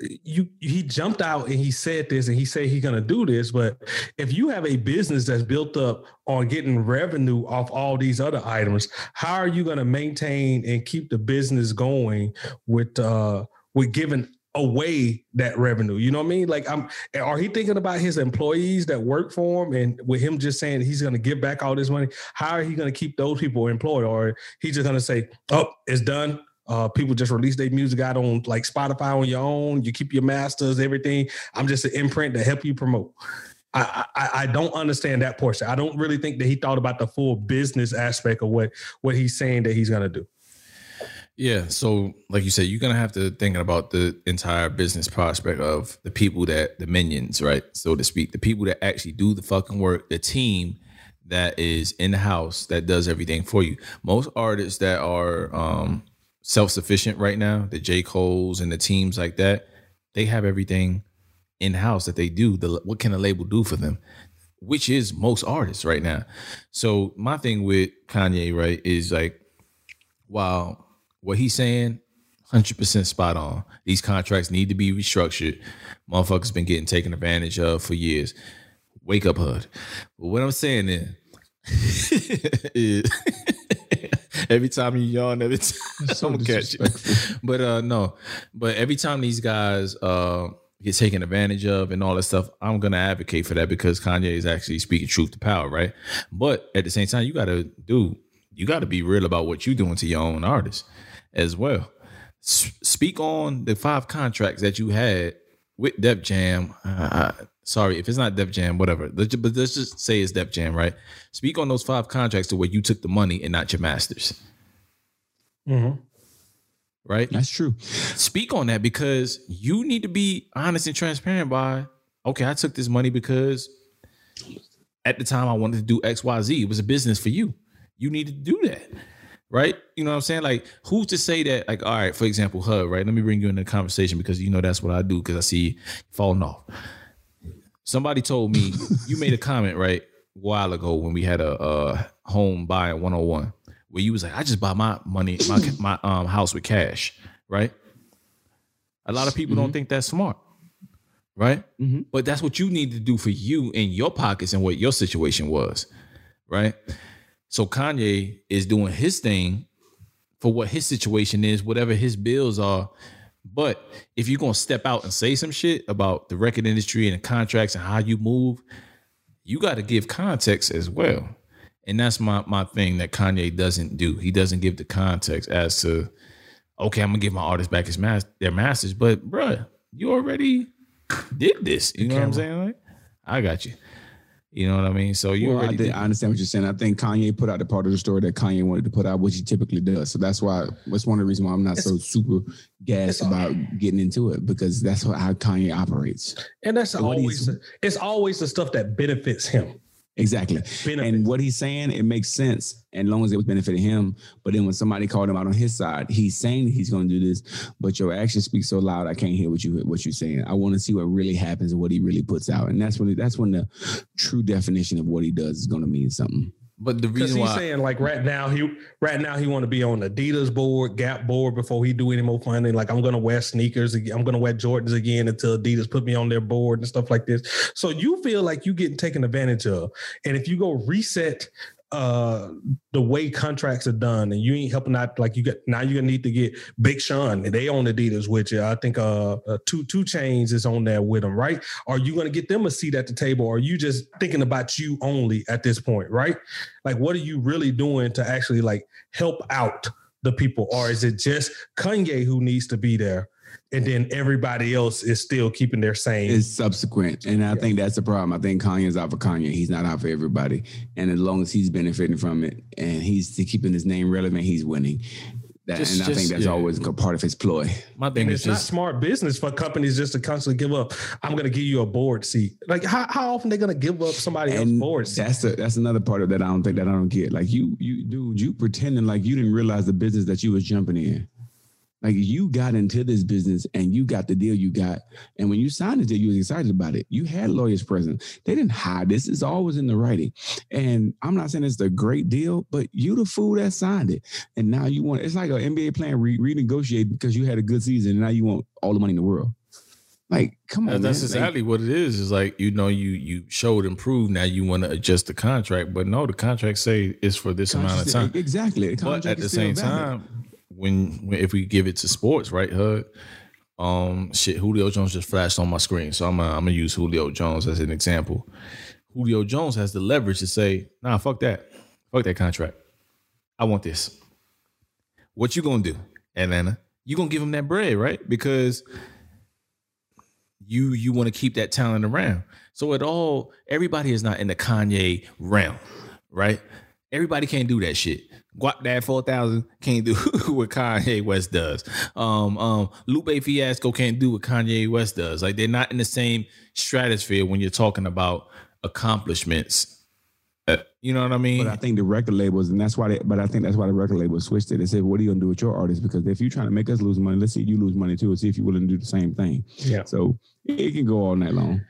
you he jumped out and he said this and he said he's gonna do this. But if you have a business that's built up on getting revenue off all these other items, how are you gonna maintain and keep the business going with uh with giving away that revenue? You know what I mean? Like I'm are he thinking about his employees that work for him and with him just saying he's gonna give back all this money, how are he gonna keep those people employed? Or he's just gonna say, Oh, it's done. Uh, people just release their music out on like Spotify on your own. You keep your masters, everything. I'm just an imprint to help you promote. I, I I don't understand that portion. I don't really think that he thought about the full business aspect of what what he's saying that he's gonna do. Yeah. So, like you said, you're gonna have to think about the entire business prospect of the people that the minions, right, so to speak, the people that actually do the fucking work, the team that is in the house that does everything for you. Most artists that are um, self-sufficient right now, the J. Cole's and the teams like that, they have everything in house that they do. The what can a label do for them? Which is most artists right now. So my thing with Kanye, right, is like, while what he's saying, hundred percent spot on. These contracts need to be restructured. Motherfuckers been getting taken advantage of for years. Wake up, HUD. But what I'm saying *laughs* is, is *laughs* every time you yawn, every time *laughs* *laughs* I'm gonna catch you. But uh no, but every time these guys uh get taken advantage of and all that stuff, I'm gonna advocate for that because Kanye is actually speaking truth to power, right? But at the same time, you gotta do you gotta be real about what you're doing to your own artists as well. S- speak on the five contracts that you had with Def Jam. Uh, sorry if it's not Def Jam, whatever. Let's ju- But let's just say it's Def Jam, right? Speak on those five contracts to where you took the money and not your masters, Mm-hmm. right? That's true. speak on that because you need to be honest and transparent by okay i took this money because at the time i wanted to do xyz it was a business for you you need to do that right you know what i'm saying like who's to say that like all right for example her right let me bring you in the conversation because you know that's what i do because i see you falling off somebody told me *laughs* you made a comment right a while ago when we had a, a home buy 101 where you was like i just buy my money my my um house with cash right a lot of people don't think that's smart, right? Mhm. But that's what you need to do for you in your pockets and what your situation was, right? So Kanye is doing his thing for what his situation is, whatever his bills are. But if you're gonna step out and say some shit about the record industry and the contracts and how you move, you got to give context as well. And that's my my thing that Kanye doesn't do. He doesn't give the context as to okay, I'm gonna give my artists back his mas- their masters, but bruh, you already did this. You know what I'm saying? Like, I got you. You know what I mean? So you Well, I, already think, did. I understand what you're saying. I think Kanye put out the part of the story that Kanye wanted to put out, which he typically does. So that's why that's one of the reasons why I'm not so super gassed it's all- about getting into it because that's how Kanye operates. And that's So always he's- it's always the stuff that benefits him. Exactly. Benefits. And what he's saying, it makes sense, and long as it was benefiting him. But then when somebody called him out on his side, he's saying he's going to do this, but your actions speak so loud, I can't hear what you what you're saying. I want to see what really happens and what he really puts out, and that's when that's when the true definition of what he does is going to mean something. But the Because reason he's why saying like right now he right now he want to be on Adidas board, Gap board before he do any more funding. Like I'm gonna wear sneakers, again. I'm gonna wear Jordans again until Adidas put me on their board and stuff like this. So you feel like you getting taken advantage of, and if you go reset uh the way contracts are done and you ain't helping out like you got now you're gonna need to get Big Sean and they own Adidas which I think uh, uh two two Chainz is on there with them right? Are you gonna get them a seat at the table or are you just thinking about you only at this point right? Like what are you really doing to actually like help out the people? Or is it just Kanye who needs to be there and then everybody else is still keeping their same. It's subsequent, and I yeah. think that's the problem. I think Kanye's out for Kanye. He's not out for everybody, and as long as he's benefiting from it and he's keeping his name relevant, he's winning. That, just, and I just, think that's yeah. always a part of his ploy. My thing and is it's just, not smart business for companies just to constantly give up. I'm going to give you a board seat. Like how, how often they going to give up somebody else's board seat? That's a, that's another part of that. I don't think that I don't get. Like you you dude, you pretending like you didn't realize the business that you was jumping in. Like you got into this business and you got the deal you got. And when you signed the deal, you was excited about it. You had lawyers present. They didn't hide this. It's always in the writing. And I'm not saying it's a great deal, but you the fool that signed it. And now you want it's like an NBA plan re- renegotiate because you had a good season and now you want all the money in the world. Like, come on. That's man. exactly like, what it is. Is like, you know, you you showed and proved now you want to adjust the contract, but no, the contract say it's for this amount of time. Exactly. but at the same valid. time, when, when if we give it to sports, right, Hug. Um, shit, Julio Jones just flashed on my screen, so I'm gonna, I'm gonna use Julio Jones as an example. Julio Jones has the leverage to say, "Nah, fuck that, fuck that contract. I want this." What you gonna do, Atlanta? You gonna give him that bread, right? Because you you want to keep that talent around. So it all everybody is not in the Kanye realm, right? Everybody can't do that shit. Guap Dad 4000 can't do *laughs* what Kanye West does. Um, um, Lupe Fiasco can't do what Kanye West does. Like they're not in the same stratosphere when you're talking about accomplishments you know what I mean? But I think the record labels, and that's why. They, but I think that's why the record labels switched it. They said, "What are you gonna do with your artists? Because if you're trying to make us lose money, let's see you lose money too, and see if you're willing to do the same thing." Yeah. So it can go all night long.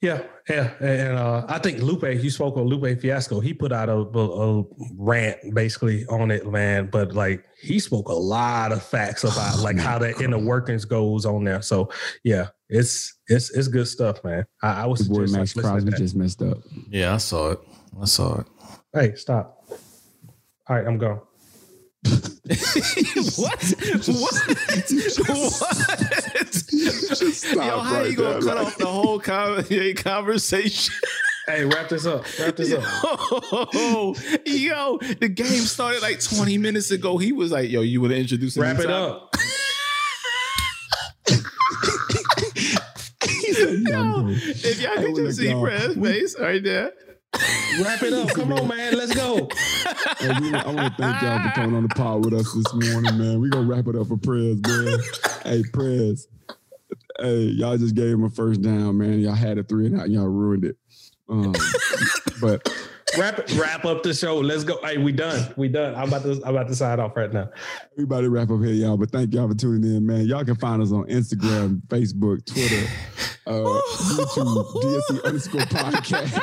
Yeah, yeah, and uh, I think Lupe. You spoke on Lupe Fiasco. He put out a, a, a, rant basically on it, man. But like he spoke a lot of facts about like how that inner workings goes on there. So yeah, it's it's it's good stuff, man. I, I was boy Maxx Crosby just messed up. Yeah, I saw it. I saw it. Hey, stop. All right, I'm gone. *laughs* what? what? what? *laughs* Yo, how right you gonna there, cut off the whole *laughs* conversation? Hey, wrap this up. Wrap this up. Yo, yo, the game started like 20 minutes ago. He was like, yo, you want to introduce Wrap it up. yo, if y'all could just see Brad's face right there. Wrap it up. Come on, man. Let's go. Hey, we, I want to thank y'all for coming on the pod with us this morning, man. We're going to wrap it up for Prez, man. hey, Prez. Hey, y'all just gave him a first down, man. Y'all had a three and out. Y'all ruined it. Um, but wrap wrap up the show. Let's go. Hey, we done. We done. I'm about to I'm about to sign off right now. Everybody wrap up here, y'all. But thank y'all for tuning in, man. Y'all can find us on Instagram, Facebook, Twitter, uh, YouTube, DSC underscore podcast.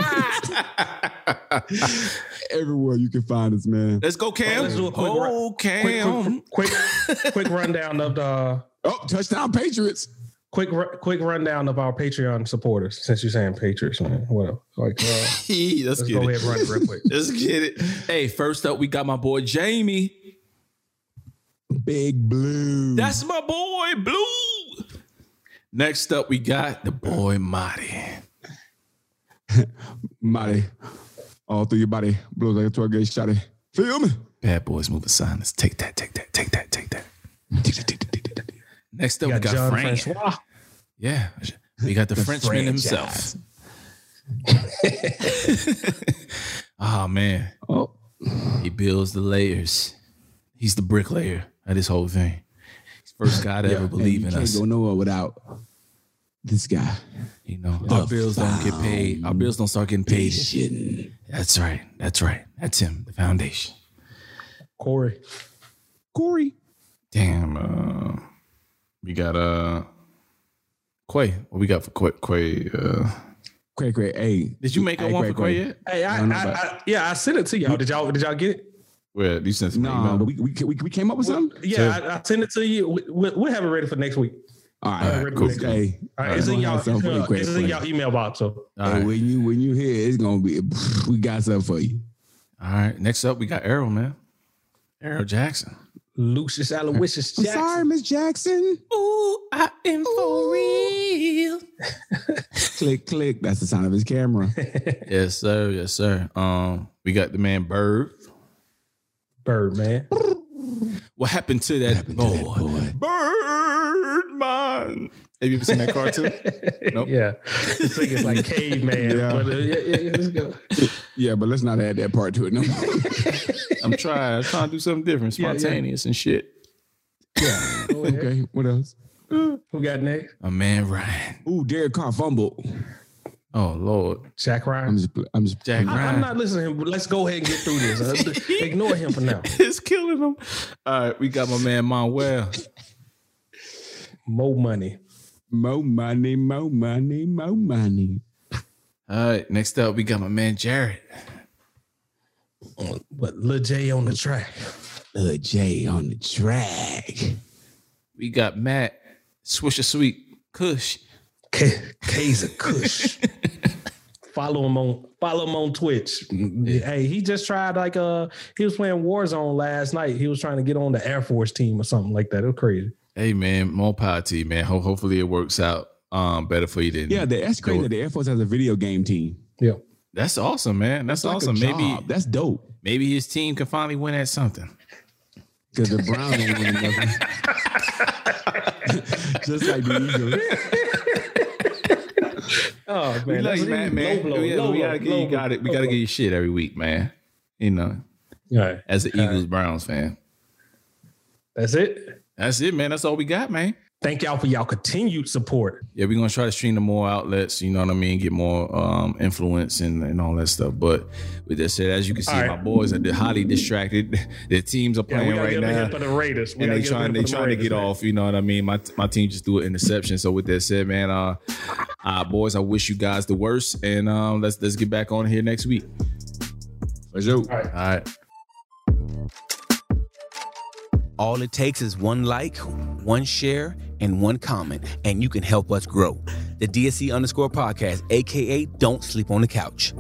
Everywhere you can find us, man. Let's go, Cam. Let's do a quick, oh, Cam. Quick, quick, quick, quick rundown of the. Oh, touchdown Patriots quick quick rundown of our Patreon supporters since you're saying Patriots, man. What like uh, *laughs* let's, let's go it. ahead and run it real quick. *laughs* let's get it. Hey, first up, we got my boy Jamie. Big Blue. That's my boy Blue. Next up, we got the boy Marty. *laughs* Marty, all through your body, blows like a 12 gauge shotty. Feel me? Bad boys moving silence. Take that, take that, take that, take that. Next up, we got, we got Frank. Francois. Yeah, we got the, the Frenchman himself. oh *laughs* man. Oh. He builds the layers. He's the bricklayer of this whole thing. He's first guy to yeah, ever believe in us. Can't go nowhere without this guy. You know, the our bills don't get paid. Our bills don't start getting paid. That's right. That's right. That's him. The foundation. Corey. Corey. Damn. Uh, we got uh Quay. What we got for Quay? Quay uh Quay, Quay. Hey, did you make a one Quay, for Quay, Quay yet? Hey, I, I, I, yeah, I sent it to y'all. Did y'all did y'all get it? Where you sent it? No, but we, we we we came up with something. Yeah, so, I, I sent it to you. We, we'll have it ready for next week. All right, all right cool. Okay. All right, it's in y'all, it's, uh, it's in y'all email box. So right. when you when you hear, it's gonna be *laughs* we got something for you. All right. Next up, we got Arrow, man. Arrow Jackson. Lucius Aloysius I'm sorry, Miss Jackson. Ooh, I am for real. *laughs* click, click. That's the sound of his camera. *laughs* Yes, sir. Yes, sir. Um, we got the man Bird. Bird, man. What happened to that happened to boy? that boy? Birdman. Have you ever seen that cartoon? *laughs* Nope. Yeah. This thing is like caveman. Yeah. But, uh, yeah, yeah, yeah, let's go. Yeah, but let's not add that part to it no more. *laughs* I'm trying. I'm trying to do something different, Yeah, yeah. spontaneous and shit. Yeah. *laughs* Go okay, what else? Who got next? My man Ryan. Ooh, Derek Carr fumbled. Oh Lord, Jack Ryan. I'm just, I'm just. Jack I, Ryan. am not listening to him, but let's go ahead and get through this. *laughs* Ignore him for now. it's killing him. All right, we got my man Manuel. More money. Mo money, mo money, mo money. All right, next up we got my man Jared. But Lil J on the track. Uh, J on the track. We got Matt Swisher Sweet Kush. K- K's a Kush. *laughs* follow him on follow him on Twitch. Hey, he just tried like uh he was playing Warzone last night. He was trying to get on the Air Force team or something like that. It was crazy. Hey man, more power to you, man. Ho- hopefully it works out um better for you than Yeah, the, that's crazy. that The Air Force has a video game team. Yeah. That's awesome, man. That's It's like awesome. Maybe that's dope. maybe his team can finally win at something. Because the Browns ain't winning nothing. *laughs* Just like the Eagles. *laughs* Oh We man, like that's- man, man. low blow, we, low we gotta get you got it. We gotta get you shit every week, man. You know, blow. All right. as an Eagles Browns fan. That's it. That's it, man. That's all we got, man. Thank y'all for y'all continued support. Yeah, we're gonna try to stream to more outlets, you know what I mean, get more um influence and, and all that stuff. But with that said, as you can see, All right. my boys are highly distracted. *laughs* Their teams are playing we gotta right now. for the Raiders. We and they get trying they the trying to get man. off. You know what I mean? My my team just threw an interception. So with that said, man, uh, uh boys, I wish you guys the worst, and um, let's let's get back on here next week. For sure. All right. All right. All it takes is one like, one share, and one comment, and you can help us grow. The DSC underscore podcast, aka Don't Sleep on the Couch.